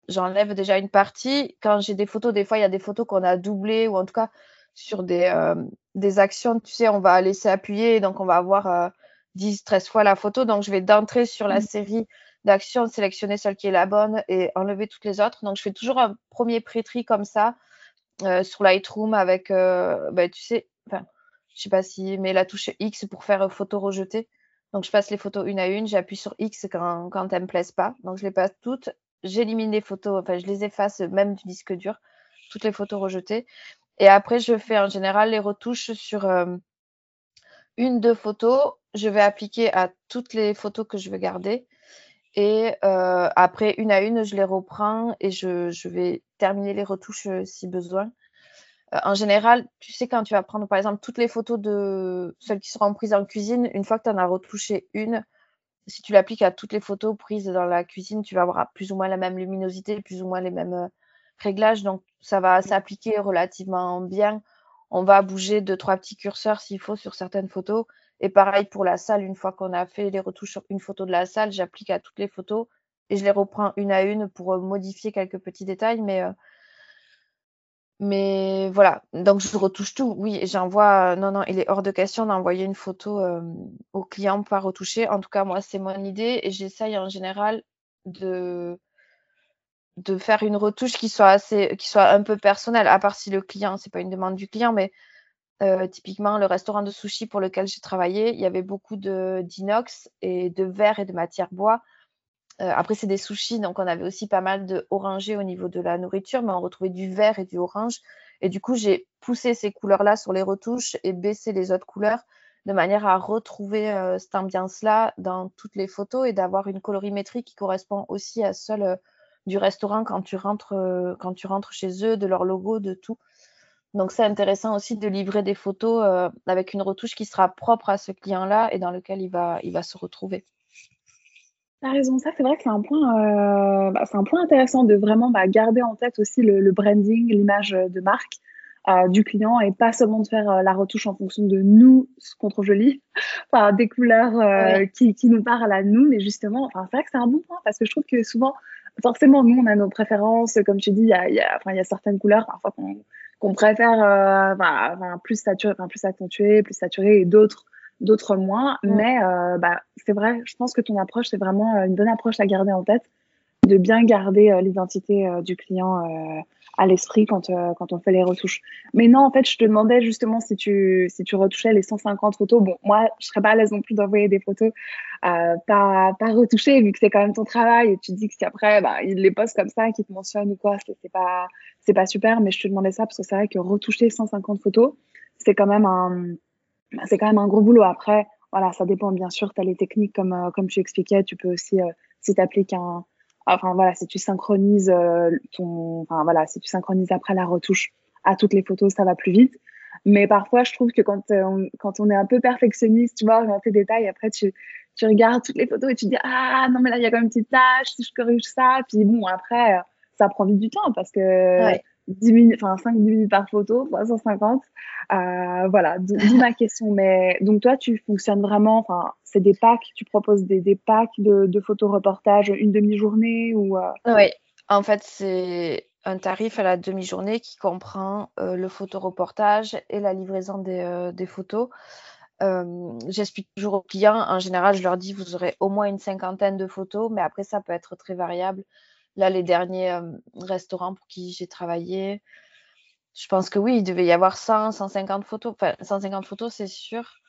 j'enlève déjà une partie. Quand j'ai des photos, des fois, il y a des photos qu'on a doublées ou en tout cas sur des, euh, des actions, tu sais, on va laisser appuyer, donc on va avoir 10, euh, 13 fois la photo. Donc je vais d'entrer sur la mmh. série d'actions, sélectionner celle qui est la bonne et enlever toutes les autres. Donc je fais toujours un premier pré-tri comme ça sur Lightroom avec, ben, tu sais, enfin, je sais pas si, mais la touche X pour faire photo rejetée. Donc, je passe les photos une à une, j'appuie sur X quand, quand elles ne me plaisent pas. Donc, je les passe toutes. J'élimine les photos, enfin, je les efface même du disque dur, toutes les photos rejetées. Et après, je fais en général les retouches sur euh, une, deux photos. Je vais appliquer à toutes les photos que je veux garder. Et euh, après, une à une, je les reprends et je, je vais terminer les retouches euh, si besoin. Euh, en général, tu sais, quand tu vas prendre par exemple toutes les photos de celles qui seront prises en cuisine, une fois que tu en as retouché une, si tu l'appliques à toutes les photos prises dans la cuisine, tu vas avoir plus ou moins la même luminosité, plus ou moins les mêmes réglages. Donc, ça va s'appliquer relativement bien. On va bouger deux, trois petits curseurs s'il faut sur certaines photos. Et pareil pour la salle, une fois qu'on a fait les retouches sur une photo de la salle, j'applique à toutes les photos et je les reprends une à une pour euh, modifier quelques petits détails. Mais mais voilà, donc je retouche tout. Oui, j'envoie. Non, non, il est hors de question d'envoyer une photo euh, au client pas retouchée. En tout cas, moi, c'est mon idée et j'essaye en général de de faire une retouche qui soit assez, qui soit un peu personnelle. À part si le client, c'est pas une demande du client, mais typiquement, le restaurant de sushi pour lequel j'ai travaillé, il y avait beaucoup d'inox et de verre et de matière bois. après, c'est des sushis, donc on avait aussi pas mal de orangé au niveau de la nourriture, mais on retrouvait du vert et du orange. Et du coup, j'ai poussé ces couleurs-là sur les retouches et baissé les autres couleurs de manière à retrouver euh, cette ambiance-là dans toutes les photos et d'avoir une colorimétrie qui correspond aussi à celle euh, du restaurant quand tu, rentres, euh, quand tu rentres chez eux, de leur logo, de tout. Donc c'est intéressant aussi de livrer des photos avec une retouche qui sera propre à ce client-là et dans lequel il va, il va se retrouver. T'as raison, ça c'est vrai que c'est un point, bah, c'est un point intéressant de vraiment bah, garder en tête aussi le branding, l'image de marque du client et pas seulement de faire euh, la retouche en fonction de nous, ce qu'on trouve joli, enfin, des couleurs euh, qui, qui, nous parlent à nous, mais justement, enfin, c'est vrai que c'est un bon point parce que je trouve que souvent, forcément, nous, on a nos préférences, comme tu dis, il y a, y, a, enfin, y a certaines couleurs parfois qu'on préfère euh, enfin, plus saturé, enfin, plus accentuées, plus saturées et d'autres d'autres moins. Mais bah, c'est vrai, je pense que ton approche, c'est vraiment une bonne approche à garder en tête, de bien garder l'identité du client à l'esprit quand, euh, quand on fait les retouches. Mais non, en fait, je te demandais justement si tu, si tu retouchais les 150 photos. Bon, moi, je serais pas à l'aise non plus d'envoyer des photos euh, pas, pas retouchées, vu que c'est quand même ton travail et tu dis que si après, bah, il les poste comme ça, qu'ils te mentionnent ou quoi, c'est pas, c'est pas super. Mais je te demandais ça parce que c'est vrai que retoucher 150 photos, c'est quand même un, c'est quand même un gros boulot. Après, voilà, ça dépend bien sûr. Tu as les techniques comme, euh, comme tu expliquais. Tu peux aussi, si tu appliques un, enfin voilà, si tu synchronises euh, ton, enfin voilà, si tu synchronises après la retouche à toutes les photos, ça va plus vite. Mais parfois, je trouve que quand, euh, on, quand on est un peu perfectionniste, tu vois, dans tes détails, après, tu, tu regardes toutes les photos et tu dis, ah, non, mais là, il y a quand même une petite tâche, si je corrige ça. Puis bon, après, euh, ça prend vite du temps parce que 10 minutes, enfin 5-10 minutes par photo, 350. Euh, voilà, d'où ma question. Mais donc toi, tu fonctionnes vraiment, enfin, c'est des packs, tu proposes des, packs de, de photos reportages une demi-journée ou euh? Oui, en fait, c'est un tarif à la demi-journée qui comprend euh, le photoreportage et la livraison des, des photos. J'explique toujours aux clients, en général, je leur dis, vous aurez au moins une cinquantaine de photos, mais après, ça peut être très variable. Là, les derniers restaurants pour qui j'ai travaillé, je pense que oui, il devait y avoir 100, 150 photos. Enfin, 150 photos, c'est sûr.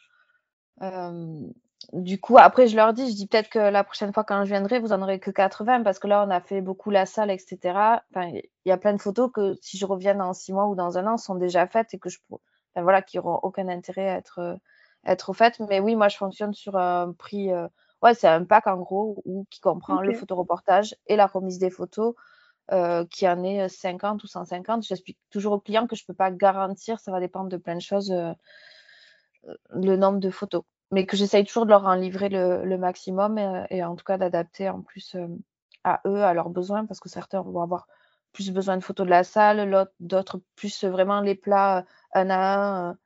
du coup, après, je leur dis, je dis peut-être que la prochaine fois quand je viendrai, vous en aurez que 80 parce que là, on a fait beaucoup la salle, etc. Il y a plein de photos que si je reviens dans six mois ou dans un an, sont déjà faites et que je, voilà, qui n'auront aucun intérêt à être, être faites. Mais oui, moi, je fonctionne sur un prix ouais, c'est un pack en gros où, qui comprend le photoreportage et la remise des photos, euh, qui en est 50 ou 150. J'explique toujours aux clients que je ne peux pas garantir, ça va dépendre de plein de choses, euh, le nombre de photos. Mais que j'essaye toujours de leur en livrer le, maximum et, en tout cas d'adapter en plus à eux, à leurs besoins, parce que certains vont avoir plus besoin de photos de la salle, d'autres plus vraiment les plats un à un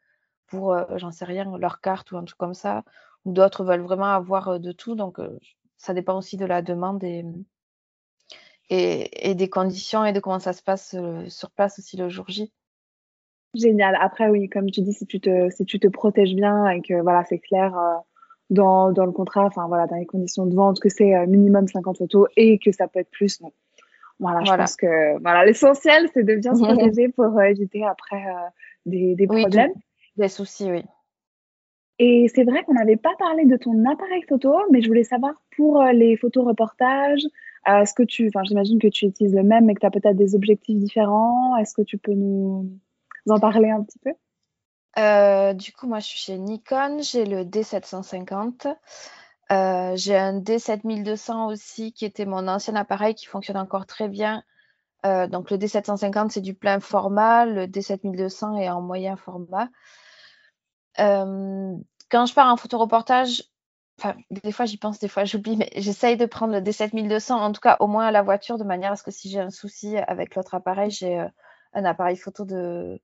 pour, j'en sais rien, leur carte ou un truc comme ça d'autres veulent vraiment avoir de tout. Donc, ça dépend aussi de la demande et, et, des conditions et de comment ça se passe sur place aussi le jour J. Génial. Après, oui, comme tu dis, si tu te, si tu te protèges bien et que voilà, c'est clair dans, dans, le contrat, enfin voilà, dans les conditions de vente, que c'est minimum 50 photos et que ça peut être plus. Bon. Voilà, je pense que voilà, l'essentiel, c'est de bien se protéger pour éviter après des, des problèmes. des soucis, oui. Et c'est vrai qu'on n'avait pas parlé de ton appareil photo, mais je voulais savoir pour euh, les photos reportages, euh, est-ce que tu, enfin, j'imagine que tu utilises le même, mais que tu as peut-être des objectifs différents. Est-ce que tu peux nous en parler un petit peu? Euh, Du coup, moi, je suis chez Nikon. J'ai le D750. j'ai un D7200 aussi, qui était mon ancien appareil, qui fonctionne encore très bien. donc, le D750, c'est du plein format. Le D7200 est en moyen format quand je pars en photoreportage, enfin, des fois j'y pense, des fois j'oublie, mais j'essaye de prendre le D7200, en tout cas au moins à la voiture, de manière à ce que si j'ai un souci avec l'autre appareil, j'ai un appareil photo de,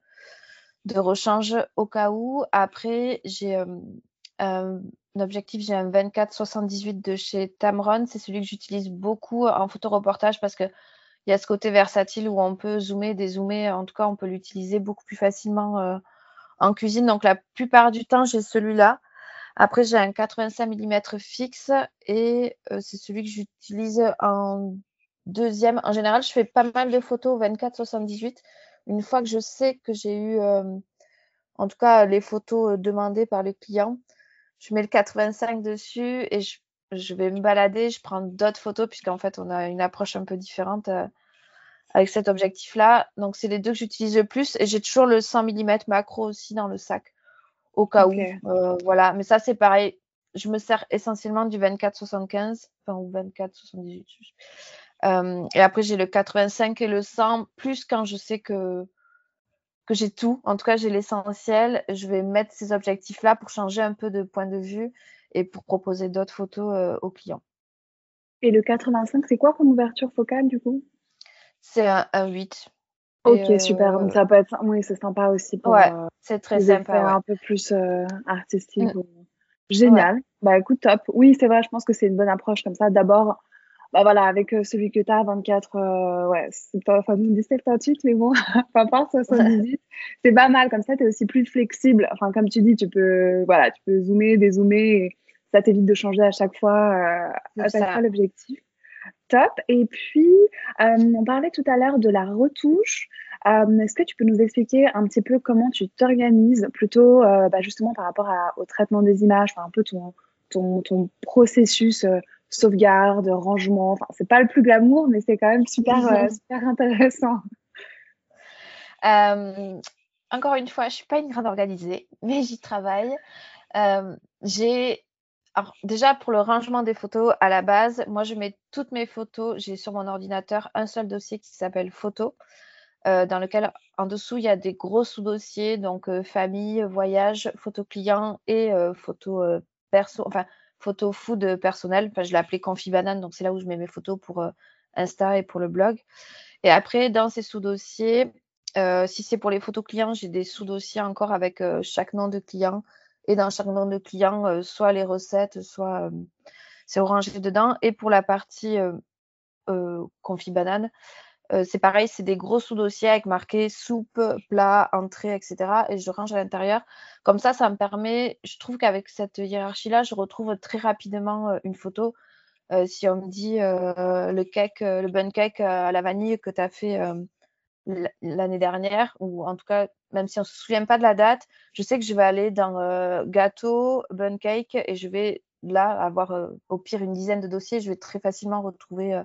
de rechange au cas où. Après, j'ai un objectif, j'ai un 24-78 de chez Tamron. C'est celui que j'utilise beaucoup en photoreportage parce que il y a ce côté versatile où on peut zoomer, dézoomer. En tout cas, on peut l'utiliser beaucoup plus facilement en cuisine. Donc la plupart du temps, j'ai celui-là. Après, j'ai un 85 mm fixe et euh, c'est celui que j'utilise en deuxième. En général, je fais pas mal de photos 24-78. Une fois que je sais que j'ai eu, euh, en tout cas les photos demandées par les clients. Je mets le 85 dessus et je vais me balader, je prends d'autres photos puisqu'en fait on a une approche un peu différente avec cet objectif-là. Donc c'est les deux que j'utilise le plus et j'ai toujours le 100 mm macro aussi dans le sac au cas où. voilà, mais ça c'est pareil je me sers essentiellement du 24-75, enfin, ou 24-78. Euh, et après, j'ai le 85 et le 100, plus quand je sais que, que j'ai tout. En tout cas, j'ai l'essentiel. Je vais mettre ces objectifs-là pour changer un peu de point de vue et pour proposer d'autres photos euh, aux clients. Et le 85, c'est quoi comme ouverture focale du coup? C'est un, 8. Ok, super. Donc, euh, ça peut être, oui, c'est sympa aussi pour. Ouais, c'est très sympa. un peu plus artistique. Mm. Génial. Bah écoute, top. Oui, c'est vrai, je pense que c'est une bonne approche comme ça. D'abord, bah voilà, avec euh, celui que tu as, 24, euh, ouais, c'est enfin, 17, 28, mais bon, pas importe, 78, c'est pas mal. Comme ça, tu es aussi plus flexible. Enfin, comme tu dis, tu peux, voilà, tu peux zoomer, dézoomer, et ça t'évite de changer à chaque fois, euh, à chaque fois l'objectif. Top. Et puis, euh, on parlait tout à l'heure de la retouche. Euh, est-ce que tu peux nous expliquer un petit peu comment tu t'organises plutôt euh, bah, justement par rapport au traitement des images, un peu ton, ton, ton processus euh, sauvegarde, rangement. C'est pas le plus glamour, mais c'est quand même super, super intéressant. encore une fois, je suis pas une grande organisée, mais j'y travaille. j'ai alors, déjà, pour le rangement des photos, à la base, moi, je mets toutes mes photos. J'ai sur mon ordinateur un seul dossier qui s'appelle photos. Euh, dans lequel en dessous il y a des gros sous-dossiers, donc euh, famille, voyage, photo client et euh, photo perso, enfin photo food personnel. Je l'ai appelé Confi Banane, donc c'est là où je mets mes photos pour Insta et pour le blog. Et après, dans ces sous-dossiers, si c'est pour les photos clients, j'ai des sous-dossiers encore avec chaque nom de client. Et dans chaque nom de client, soit les recettes, soit c'est orangé dedans. Et pour la partie Confi Banane, euh, c'est pareil, c'est des gros sous-dossiers avec marqué soupe, plat, entrée, etc. Et je range à l'intérieur. Comme ça, ça me permet, je trouve qu'avec cette hiérarchie-là, je retrouve très rapidement euh, une photo. Euh, si on me dit le cake, le bun cake à la vanille que tu as fait l'année dernière, ou en tout cas, même si on ne se souvient pas de la date, je sais que je vais aller dans gâteau, bun cake, et je vais là avoir au pire une dizaine de dossiers. Je vais très facilement retrouver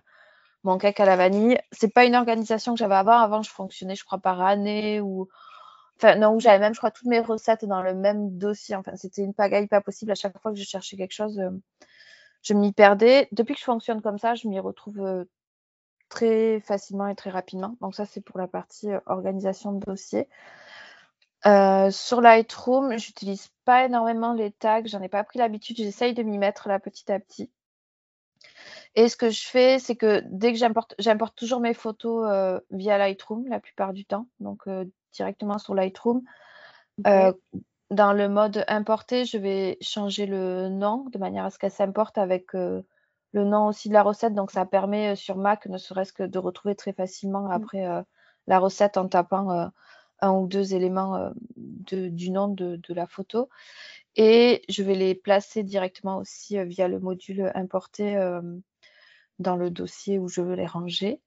mon cake à la vanille. C'est pas une organisation que j'avais avant. Avant, je fonctionnais, je crois, par année ou. Enfin, non, où j'avais même, je crois, toutes mes recettes dans le même dossier. Enfin, c'était une pagaille pas possible. À chaque fois que je cherchais quelque chose, euh, je m'y perdais. Depuis que je fonctionne comme ça, je m'y retrouve euh, très facilement et très rapidement. Donc, ça, c'est pour la partie euh, organisation de dossier. sur Lightroom, j'utilise pas énormément les tags. J'en ai pas pris l'habitude. J'essaye de m'y mettre là petit à petit. Et ce que je fais, c'est que dès que j'importe, j'importe toujours mes photos euh, via Lightroom la plupart du temps, donc euh, directement sur Lightroom. Euh, dans le mode importer, je vais changer le nom de manière à ce qu'elle s'importe avec le nom aussi de la recette. Donc ça permet sur Mac, ne serait-ce que de retrouver très facilement mmh. après la recette en tapant un ou deux éléments du nom de, de, la photo. Et je vais les placer directement aussi via le module importer dans le dossier où je veux les ranger.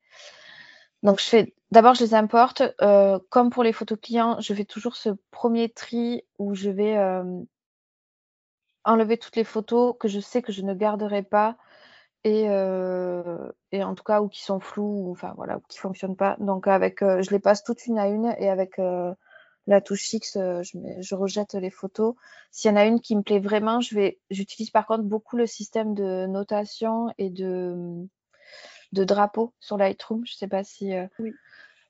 Donc, je fais d'abord, je les importe. Euh, comme pour les photos clients, je fais toujours ce premier tri où je vais euh, enlever toutes les photos que je sais que je ne garderai pas et, euh, et en tout cas ou qui sont floues ou enfin voilà ou qui fonctionnent pas. Donc avec, je les passe toutes une à une et avec la touche X, euh, je, rejette les photos. S'il y en a une qui me plaît vraiment, je vais, j'utilise par contre beaucoup le système de notation et de, de drapeau sur Lightroom. Je ne sais pas si. Euh, oui.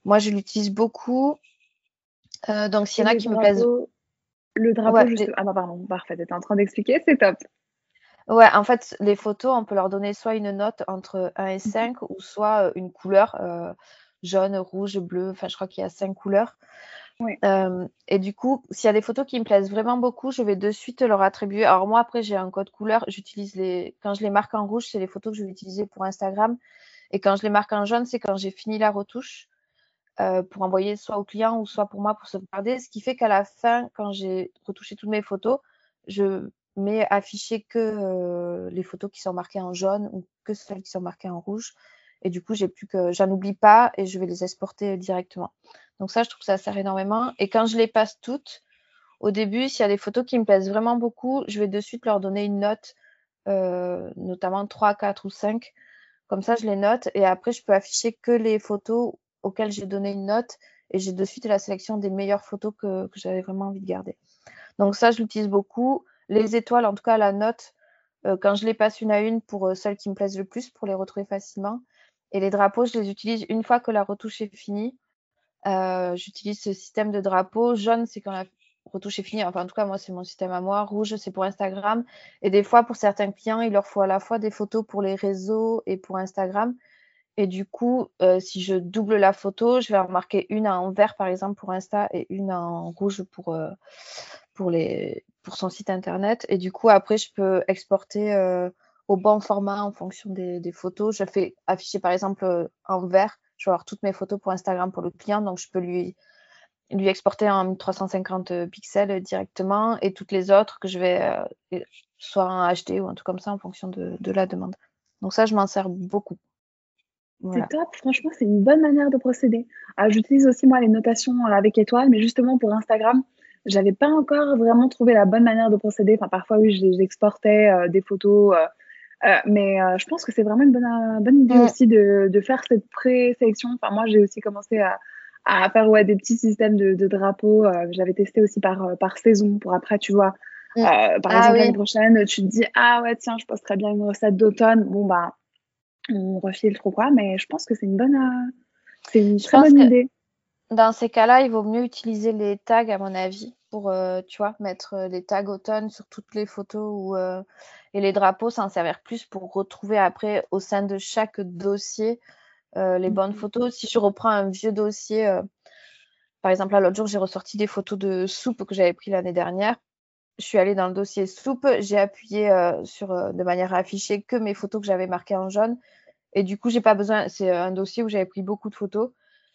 Moi, je l'utilise beaucoup. Euh, donc, s'il y en a qui me plaisent. Le drapeau, juste... Ah, bah, pardon, parfait. Tu es en train d'expliquer, c'est top. Ouais, en fait, les photos, on peut leur donner soit une note entre 1 et 5 ou soit une couleur jaune, rouge, bleu. Enfin, je crois qu'il y a 5 couleurs et du coup, s'il y a des photos qui me plaisent vraiment beaucoup, je vais de suite leur attribuer. Alors moi, après, j'ai un code couleur. J'utilise les. Quand je les marque en rouge, c'est les photos que je vais utiliser pour Instagram. Et quand je les marque en jaune, c'est quand j'ai fini la retouche pour envoyer soit au client ou soit pour moi pour sauvegarder. Ce qui fait qu'à la fin, quand j'ai retouché toutes mes photos, je mets afficher que les photos qui sont marquées en jaune ou que celles qui sont marquées en rouge. Et du coup, j'ai plus que j'en oublie pas et je vais les exporter directement. Donc ça, je trouve que ça sert énormément. Et quand je les passe toutes, au début, s'il y a des photos qui me plaisent vraiment beaucoup, je vais de suite leur donner une note, notamment 3, 4 ou 5. Comme ça, je les note et après, je peux afficher que les photos auxquelles j'ai donné une note et j'ai de suite la sélection des meilleures photos que j'avais vraiment envie de garder. Donc ça, je l'utilise beaucoup. Les étoiles, en tout cas, la note, euh, quand je les passe une à une pour euh, celles qui me plaisent le plus, pour les retrouver facilement. Et les drapeaux, je les utilise une fois que la retouche est finie. Euh, j'utilise ce système de drapeau. Jaune, c'est quand la retouche est finie. Enfin, en tout cas, moi, c'est mon système à moi. Rouge, c'est pour Instagram. Et des fois, pour certains clients, il leur faut à la fois des photos pour les réseaux et pour Instagram. Et du coup, si je double la photo, je vais en marquer une en vert, par exemple, pour Insta et une en rouge pour, les, pour son site internet. Et du coup, après, je peux exporter au bon format en fonction des, photos. Je fais afficher par exemple euh, en vert. Je vais avoir toutes mes photos pour Instagram pour le client, donc je peux lui, lui exporter en 350 pixels directement et toutes les autres que je vais euh, soit en HD ou un truc comme ça en fonction de, la demande. Donc ça, je m'en sers beaucoup. C'est top, franchement, c'est une bonne manière de procéder. Ah, j'utilise aussi moi les notations euh, avec étoiles, mais justement pour Instagram, j'avais pas encore vraiment trouvé la bonne manière de procéder. Enfin, parfois, oui, j'exportais des photos euh, mais euh, je pense que c'est vraiment une bonne, euh, bonne idée aussi de, de, faire cette présélection. Enfin, moi, j'ai aussi commencé à, à faire ouais, des petits systèmes de, de drapeaux. J'avais testé aussi par, par saison pour après, tu vois. par ah exemple, l'année prochaine, tu te dis Ah ouais, tiens, je posterais bien une recette d'automne. Bon, bah, on refile trop quoi. Mais je pense que c'est une bonne, c'est une très bonne idée. Dans ces cas-là, il vaut mieux utiliser les tags, à mon avis, pour, tu vois, mettre les tags automne sur toutes les photos ou et les drapeaux s'en servir plus pour retrouver après au sein de chaque dossier euh, les bonnes mmh photos. Si je reprends un vieux dossier, euh, par exemple, l'autre jour, j'ai ressorti des photos de soupe que j'avais pris l'année dernière. Je suis allée dans le dossier soupe, j'ai appuyé euh, sur de manière à afficher que mes photos que j'avais marquées en jaune. Et du coup, j'ai pas besoin. C'est un dossier où j'avais pris beaucoup de photos.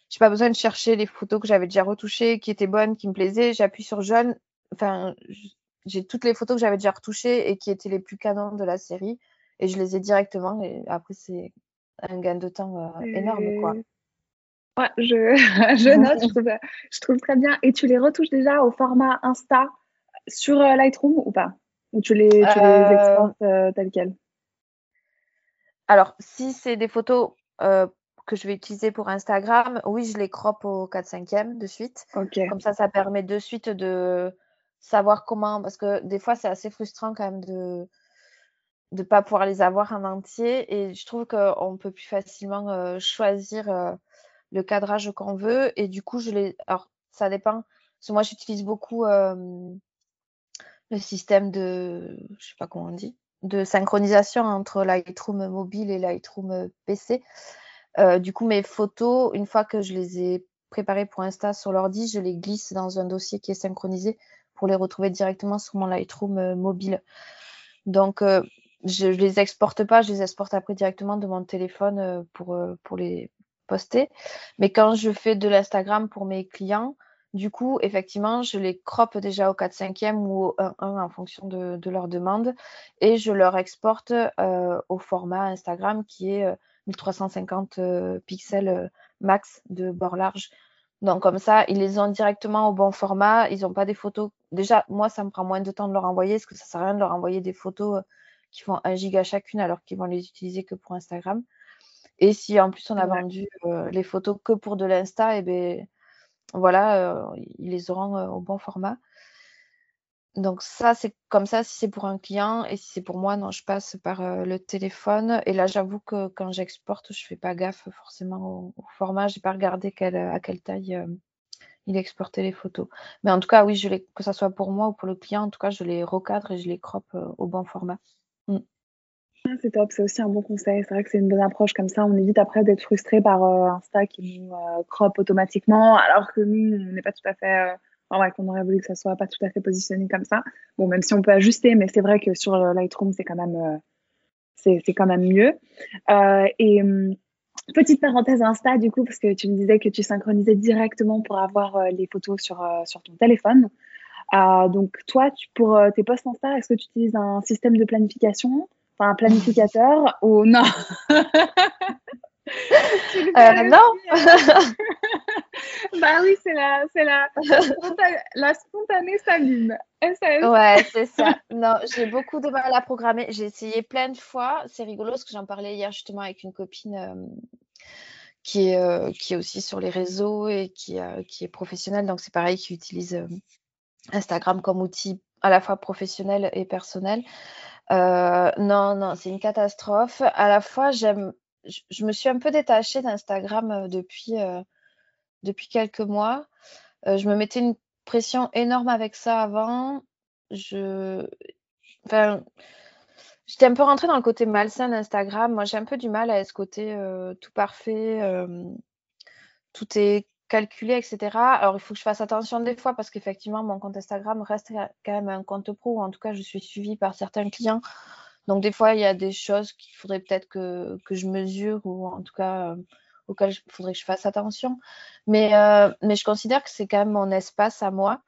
J'ai pas besoin de chercher les photos que j'avais déjà retouchées, qui étaient bonnes, qui me plaisaient. J'appuie sur jaune. Enfin, j'ai toutes les photos que j'avais déjà retouchées et qui étaient les plus canons de la série et je les ai directement et après c'est un gain de temps euh, énorme quoi. Ouais, je, je note, je trouve, je trouve, très bien. Et tu les retouches déjà au format Insta sur euh, Lightroom ou pas? Ou tu les, tu les euh, exportes telles quelles? Alors, si c'est des photos que je vais utiliser pour Instagram, oui, je les crop au 4-5e de suite. Comme ça, ça permet de suite de, savoir comment, parce que des fois, c'est assez frustrant quand même de ne pas pouvoir les avoir en entier. Et je trouve qu'on peut plus facilement euh, choisir euh, le cadrage qu'on veut. Et du coup, je les. Alors, ça dépend. Parce que moi, j'utilise beaucoup euh, le système de. Je sais pas comment on dit. De synchronisation entre Lightroom mobile et Lightroom PC. Du coup, mes photos, une fois que je les ai préparées pour Insta sur l'ordi, je les glisse dans un dossier qui est synchronisé pour les retrouver directement sur mon Lightroom euh, mobile. Donc, euh, je ne les exporte pas, je les exporte après directement de mon téléphone euh, pour, les poster. Mais quand je fais de l'Instagram pour mes clients, du coup, effectivement, je les croppe déjà au 4-5e ou au 1-1 en fonction de, de, leur demande et je leur exporte au format Instagram qui est 1350 pixels max de bord large. Donc comme ça, ils les ont directement au bon format. Ils n'ont pas des photos. Déjà, moi, ça me prend moins de temps de leur envoyer, parce que ça ne sert à rien de leur envoyer des photos euh, qui font un giga chacune alors qu'ils vont les utiliser que pour Instagram. Et si en plus on a vendu euh, les photos que pour de l'Insta, et eh ben voilà, euh, ils les auront au bon format. Donc ça, c'est comme ça si c'est pour un client et si c'est pour moi, non, je passe par euh, le téléphone. Et là, j'avoue que quand j'exporte, je fais pas gaffe forcément au, format. J'ai pas regardé à quelle taille euh, il exportait les photos. Mais en tout cas, oui, je que ce soit pour moi ou pour le client, en tout cas, je les recadre et je les crop euh, au bon format. Mm. Ah, c'est top, c'est aussi un bon conseil. C'est vrai que c'est une bonne approche comme ça. On évite après d'être frustré par Insta qui nous crop automatiquement, alors que nous, on n'est pas tout à fait ouais, qu'on aurait voulu que ça soit pas tout à fait positionné comme ça. Bon, même si on peut ajuster, mais c'est vrai que sur Lightroom, c'est quand même, euh, c'est, quand même mieux. Euh, et hum, petite parenthèse Insta, du coup, parce que tu me disais que tu synchronisais directement pour avoir euh, les photos sur, sur ton téléphone. donc, toi, tu, pour tes posts Insta, est-ce que tu utilises un système de planification, enfin un planificateur ou non? non bah oui, c'est la, c'est la, la spontanée Sabine. Ouais, c'est ça. Non, j'ai beaucoup de mal à programmer. J'ai essayé plein de fois. C'est rigolo parce que j'en parlais hier justement avec une copine euh, qui, est, euh, qui est aussi sur les réseaux et qui, euh, qui est professionnelle. Donc c'est pareil, qui utilise Instagram comme outil à la fois professionnel et personnel. non, non, c'est une catastrophe. À la fois, j'aime, je, me suis un peu détachée d'Instagram depuis depuis quelques mois. Euh, je me mettais une pression énorme avec ça avant. Enfin, j'étais un peu rentrée dans le côté malsain d'Instagram. Moi, j'ai un peu du mal à ce côté euh, tout parfait, euh, tout est calculé, etc. Alors, il faut que je fasse attention des fois parce qu'effectivement, mon compte Instagram reste quand même un compte pro. En tout cas, je suis suivie par certains clients. Donc, des fois, il y a des choses qu'il faudrait peut-être que, que, je mesure ou en tout cas auquel il faudrait que je fasse attention. Mais, euh, mais je considère que c'est quand même mon espace à moi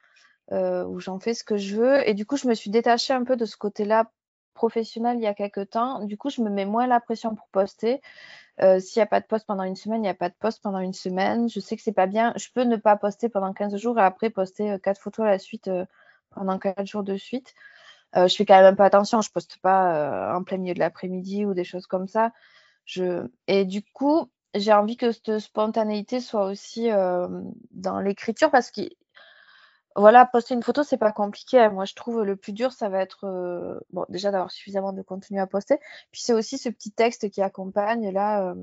euh, où j'en fais ce que je veux. Et du coup, je me suis détachée un peu de ce côté-là professionnel il y a quelques temps. Du coup, je me mets moins la pression pour poster. Euh, s'il n'y a pas de poste pendant une semaine, il n'y a pas de poste pendant une semaine. Je sais que c'est pas bien. Je peux ne pas poster pendant 15 jours et après poster quatre photos à la suite pendant 4 jours de suite. Je fais quand même un peu attention. Je poste pas en plein milieu de l'après-midi ou des choses comme ça. Et du coup, j'ai envie que cette spontanéité soit aussi dans l'écriture parce que voilà, poster une photo, c'est pas compliqué. Hein. Moi, je trouve le plus dur, ça va être bon, déjà d'avoir suffisamment de contenu à poster. Puis c'est aussi ce petit texte qui accompagne. Là,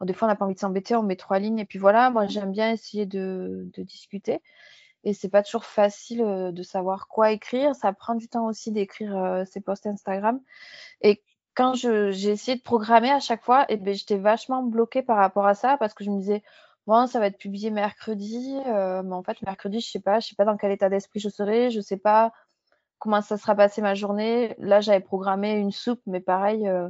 des fois, on n'a pas envie de s'embêter, on met trois lignes et puis voilà. Moi, j'aime bien essayer de discuter. Et c'est pas toujours facile de savoir quoi écrire. Ça prend du temps aussi d'écrire ces posts Instagram. Et quand j'ai essayé de programmer à chaque fois, et eh ben, j'étais vachement bloquée par rapport à ça parce que je me disais, bon, ça va être publié mercredi, euh, mais en fait, mercredi, je sais pas, je sais pas dans quel état d'esprit je serai, je sais pas comment ça sera passé ma journée. Là, j'avais programmé une soupe, mais pareil, euh,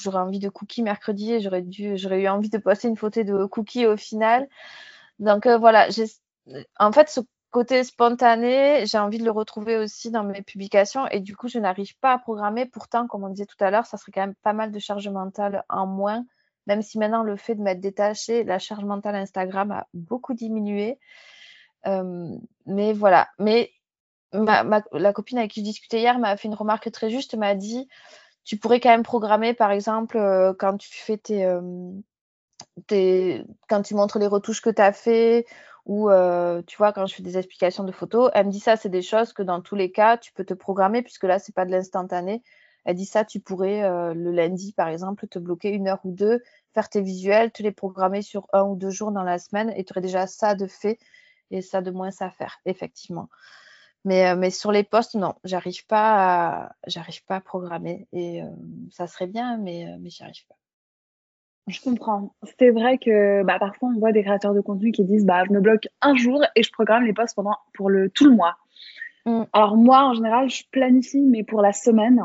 j'aurais envie de cookies mercredi et j'aurais eu envie de poster une photo de cookies au final. Donc euh, voilà, en fait, ce côté spontané, j'ai envie de le retrouver aussi dans mes publications et du coup, je n'arrive pas à programmer. Pourtant, comme on disait tout à l'heure, ça serait quand même pas mal de charge mentale en moins, même si maintenant le fait de m'être détaché, la charge mentale Instagram a beaucoup diminué. Euh, mais voilà. Mais la copine avec qui je discutais hier m'a fait une remarque très juste, m'a dit, tu pourrais quand même programmer, par exemple, euh, quand tu fais tes, euh, tes, quand tu montres les retouches que tu as fait ou euh, tu vois, quand je fais des explications de photos, elle me dit ça, c'est des choses que dans tous les cas, tu peux te programmer, puisque là, c'est pas de l'instantané. Elle dit ça, tu pourrais euh, le lundi, par exemple, te bloquer une heure ou deux, faire tes visuels, te les programmer sur un ou deux jours dans la semaine, et tu aurais déjà ça de fait et ça de moins à faire, effectivement. Mais, euh, mais sur les postes, non, j'arrive pas, j'arrive pas à programmer. Et ça serait bien, mais, mais j'y arrive pas. Je comprends. C'est vrai que bah, parfois on voit des créateurs de contenu qui disent bah je me bloque un jour et je programme les posts pendant pour le tout le mois. Mm. Alors moi en général je planifie mais pour la semaine.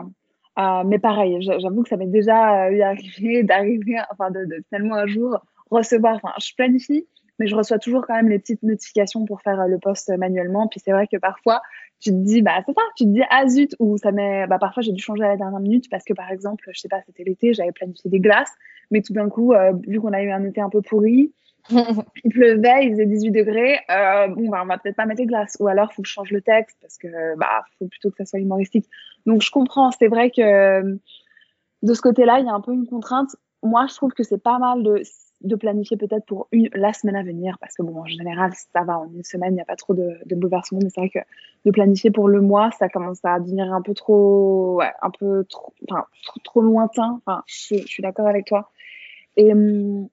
Euh, mais pareil, j'avoue que ça m'est déjà euh, eu arrivé d'arriver, enfin de, de, finalement un jour recevoir. Enfin je planifie, mais je reçois toujours quand même les petites notifications pour faire euh, le post manuellement. Puis c'est vrai que parfois tu te dis bah c'est ça, tu te dis ah zut ou ça met bah parfois j'ai dû changer à la dernière minute parce que par exemple je sais pas c'était l'été j'avais planifié des glaces mais tout d'un coup, euh, vu qu'on a eu un été un peu pourri, il pleuvait, il faisait 18 degrés, euh, bon, bah, on va peut-être pas mettre les glaces. Ou alors, faut que je change le texte parce que, bah, faut plutôt que ça soit humoristique. Donc, je comprends. C'est vrai que de ce côté-là, il y a un peu une contrainte. Moi, je trouve que c'est pas mal de, de planifier peut-être pour une, la semaine à venir parce que, bon, en général, ça va. En une semaine, il n'y a pas trop de, de bouleversements. Mais c'est vrai que de planifier pour le mois, ça commence à devenir un peu trop, ouais, un peu trop, enfin, trop, trop lointain. Enfin, je, suis d'accord avec toi. Et hum,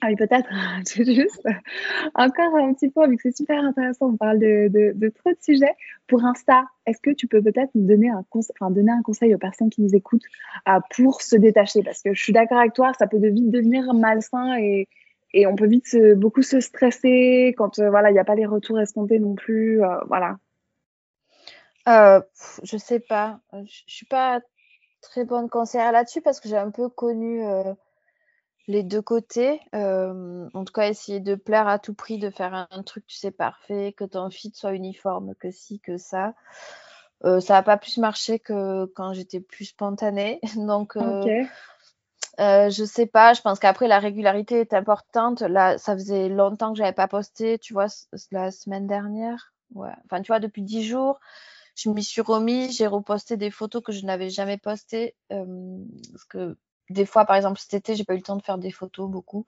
ah oui, peut-être, juste encore un petit peu, vu que c'est super intéressant, on parle de, de, de, trop de sujets. Pour Insta, est-ce que tu peux peut-être nous donner un, conseil, enfin, donner un conseil aux personnes qui nous écoutent euh, pour se détacher? Parce que je suis d'accord avec toi, ça peut vite devenir malsain et, et on peut vite se, beaucoup se stresser quand euh, voilà, il n'y a pas les retours escomptés non plus. Euh, voilà. Euh, je sais pas. Je, suis pas très bonne conseillère là-dessus parce que j'ai un peu connu les deux côtés. Euh, en tout cas, essayer de plaire à tout prix, de faire un, truc, tu sais, parfait, que ton fit soit uniforme, que si, que ça. Euh, ça n'a pas plus marché que quand j'étais plus spontanée. Donc, euh, euh, je sais pas, je pense qu'après la régularité est importante. Là, ça faisait longtemps que j'avais pas posté, tu vois, la semaine dernière. Ouais. Enfin, tu vois, depuis dix jours, je m'y suis remis, j'ai reposté des photos que je n'avais jamais postées. Euh, parce que des fois, par exemple, cet été, j'ai pas eu le temps de faire des photos beaucoup.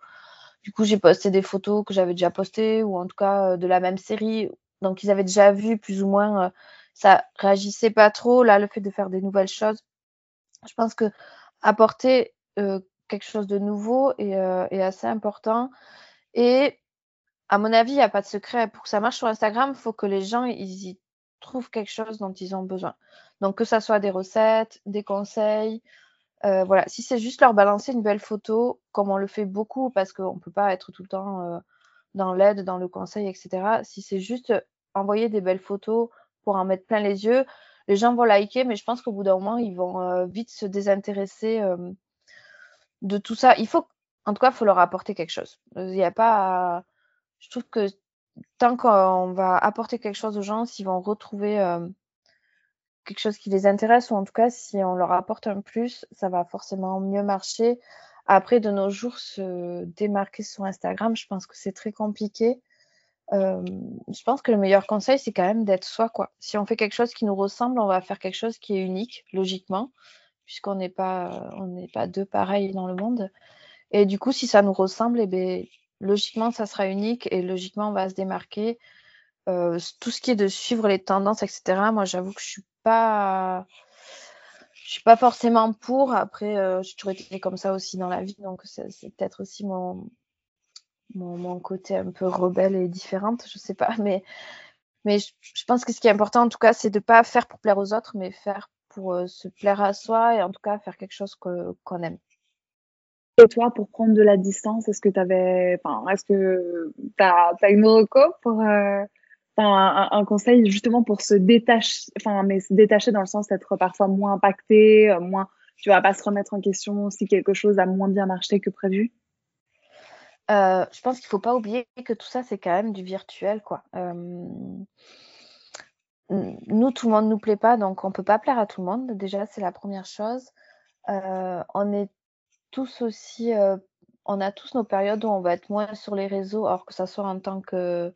Du coup, j'ai posté des photos que j'avais déjà postées, ou en tout cas euh, de la même série. Donc, ils avaient déjà vu plus ou moins. Euh, ça réagissait pas trop. Là, le fait de faire des nouvelles choses, je pense que apporter euh, quelque chose de nouveau est, assez important. Et à mon avis, il n'y a pas de secret. Pour que ça marche sur Instagram, il faut que les gens ils y trouvent quelque chose dont ils ont besoin. Donc, que ça soit des recettes, des conseils, euh, voilà, si c'est juste leur balancer une belle photo, comme on le fait beaucoup, parce qu'on ne peut pas être tout le temps euh, dans l'aide, dans le conseil, etc. Si c'est juste envoyer des belles photos pour en mettre plein les yeux, les gens vont liker, mais je pense qu'au bout d'un moment, ils vont euh, vite se désintéresser de tout ça. Il faut, en tout cas, il faut leur apporter quelque chose. Il n'y a pas. Je trouve que tant qu'on va apporter quelque chose aux gens, s'ils vont retrouver quelque chose qui les intéresse, ou en tout cas, si on leur apporte un plus, ça va forcément mieux marcher. Après, de nos jours, se démarquer sur Instagram, je pense que c'est très compliqué. Euh, je pense que le meilleur conseil, c'est quand même d'être soi, quoi. Si on fait quelque chose qui nous ressemble, on va faire quelque chose qui est unique, logiquement, puisqu'on n'est pas, on n'est pas deux pareils dans le monde. Et du coup, si ça nous ressemble, eh bien, logiquement, ça sera unique et logiquement, on va se démarquer. Euh, tout ce qui est de suivre les tendances, etc. Moi, j'avoue que je suis pas je suis pas forcément pour. Après, euh, j'ai toujours été comme ça aussi dans la vie, donc c'est peut-être aussi mon, mon, côté un peu rebelle et différente, je sais pas. Mais, mais je, pense que ce qui est important, en tout cas, c'est de pas faire pour plaire aux autres, mais faire pour euh, se plaire à soi et en tout cas faire quelque chose qu'on aime. Et toi, pour prendre de la distance, est-ce que tu avais, enfin, est-ce que tu as, une reco pour, euh, un, conseil justement pour se détacher, enfin, mais se détacher dans le sens d'être parfois moins impacté, euh, moins, tu vas pas se remettre en question si quelque chose a moins bien marché que prévu euh, Je pense qu'il faut pas oublier que tout ça, c'est quand même du virtuel, quoi. Euh, nous, tout le monde nous plaît pas, donc on peut pas plaire à tout le monde. Déjà, c'est la première chose. on est tous aussi, on a tous nos périodes où on va être moins sur les réseaux, alors que ça soit en tant que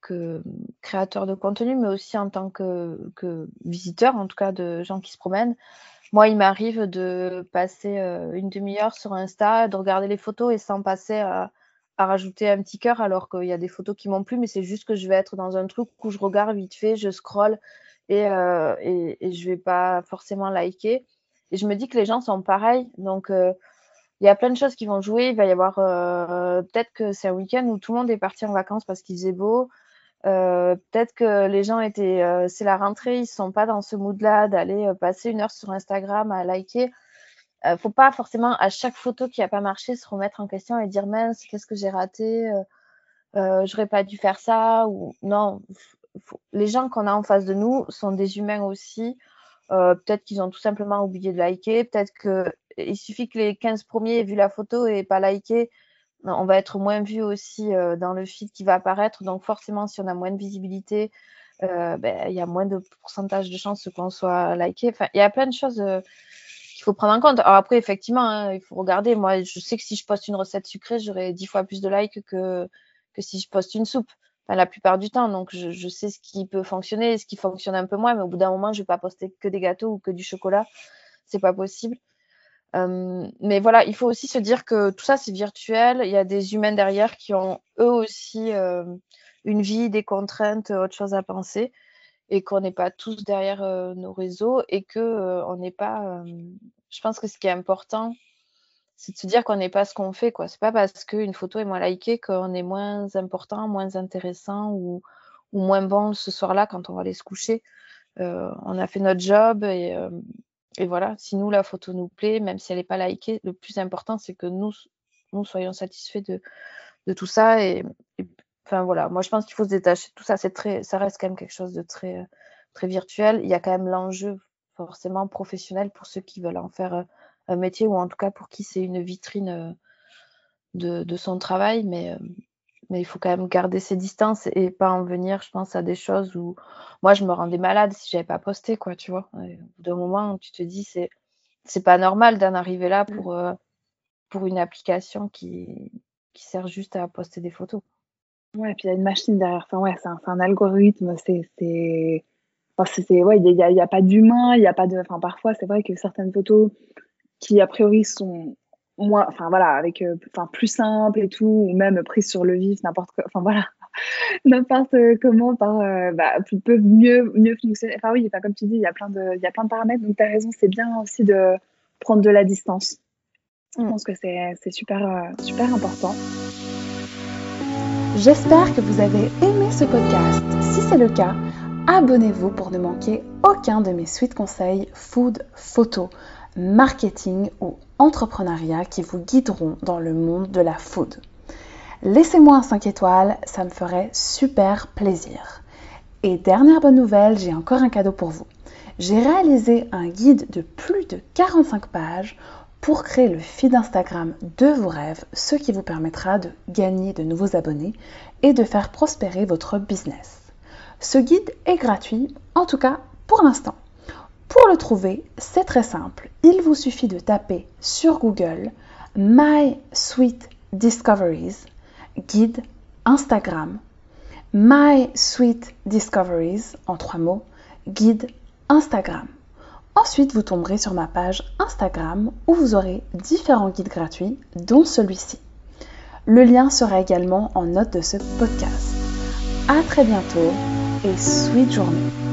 que créateur de contenu, mais aussi en tant que, visiteur, en tout cas de gens qui se promènent. Moi, il m'arrive de passer euh, une demi-heure sur Insta, de regarder les photos et sans passer à, rajouter un petit cœur, alors qu'il y a des photos qui m'ont plu, mais c'est juste que je vais être dans un truc où je regarde vite fait, je scroll et, euh, et, je vais pas forcément liker. Et je me dis que les gens sont pareils. Donc, euh, il y a plein de choses qui vont jouer. Il va y avoir peut-être que c'est un week-end où tout le monde est parti en vacances parce qu'il faisait beau. Euh, peut-être que les gens étaient, euh, c'est la rentrée, ils sont pas dans ce mood-là d'aller euh, passer une heure sur Instagram à liker. faut pas forcément à chaque photo qui a pas marché se remettre en question et dire mince, qu'est-ce que j'ai raté J'aurais pas dû faire ça ou non. Les gens qu'on a en face de nous sont des humains aussi. peut-être qu'ils ont tout simplement oublié de liker. Peut-être qu'il suffit que les 15 premiers aient vu la photo et pas liké on va être moins vu aussi euh, dans le feed qui va apparaître. Donc forcément, si on a moins de visibilité, euh, ben, il y a moins de pourcentage de chances qu'on soit liké. Enfin, il y a plein de choses euh, qu'il faut prendre en compte. Alors après, effectivement, hein, il faut regarder. Moi, je sais que si je poste une recette sucrée, j'aurai dix fois plus de likes que, que si je poste une soupe. La plupart du temps. Donc, je, je, sais ce qui peut fonctionner, ce qui fonctionne un peu moins. Mais au bout d'un moment, je vais pas poster que des gâteaux ou que du chocolat. C'est pas possible. Euh, mais voilà, il faut aussi se dire que tout ça, c'est virtuel. Il y a des humains derrière qui ont eux aussi euh, une vie, des contraintes, autre chose à penser, et qu'on n'est pas tous derrière euh, nos réseaux et que on n'est pas. je pense que ce qui est important, c'est de se dire qu'on n'est pas ce qu'on fait. quoi. C'est pas parce qu'une photo est moins likée qu'on est moins important, moins intéressant ou, ou moins bon ce soir-là quand on va aller se coucher. on a fait notre job et et voilà, si nous, la photo nous plaît, même si elle n'est pas likée, le plus important, c'est que nous, nous soyons satisfaits de, de tout ça. Et, enfin, voilà, moi, je pense qu'il faut se détacher de tout ça. C'est très, ça reste quand même quelque chose de très, très virtuel. Il y a quand même l'enjeu forcément professionnel pour ceux qui veulent en faire un métier ou en tout cas pour qui c'est une vitrine euh, de, de, son travail. Mais, euh, mais il faut quand même garder ses distances et pas en venir, je pense, à des choses où moi je me rendais malade si j'avais pas posté, quoi, tu vois. au bout d'un moment, tu te dis c'est c'est pas normal d'en arriver là pour euh, pour une application qui, qui sert juste à poster des photos. Ouais, puis il y a une machine derrière. Enfin, ouais, c'est un, un, algorithme. C'est. Enfin, c'est ouais, il n'y a, y a, pas d'humain, il y a pas de. Enfin, parfois, c'est vrai que certaines photos qui, a priori, sont moins. Enfin, voilà, avec. Euh, enfin, plus simples et tout, ou même prises sur le vif, n'importe quoi. Enfin, voilà. n'importe comment par, euh, bah, peuvent mieux, mieux fonctionner. Enfin, oui, comme tu dis, il y a plein de, il y a plein de paramètres. Donc, tu as raison, c'est bien aussi de prendre de la distance. Je mm. pense que c'est super, euh, super important. J'espère que vous avez aimé ce podcast. Si c'est le cas, abonnez-vous pour ne manquer aucun de mes suites conseils food, photo, marketing ou entrepreneuriat qui vous guideront dans le monde de la food. Laissez-moi un 5 étoiles, ça me ferait super plaisir. Et dernière bonne nouvelle, j'ai encore un cadeau pour vous. J'ai réalisé un guide de plus de 45 pages pour créer le feed Instagram de vos rêves, ce qui vous permettra de gagner de nouveaux abonnés et de faire prospérer votre business. Ce guide est gratuit, en tout cas pour l'instant. Pour le trouver, c'est très simple. Il vous suffit de taper sur Google My Sweet Discoveries, guide Instagram. My Sweet Discoveries, en trois mots, guide Instagram. Ensuite, vous tomberez sur ma page Instagram où vous aurez différents guides gratuits, dont celui-ci. Le lien sera également en note de ce podcast. À très bientôt et sweet journée.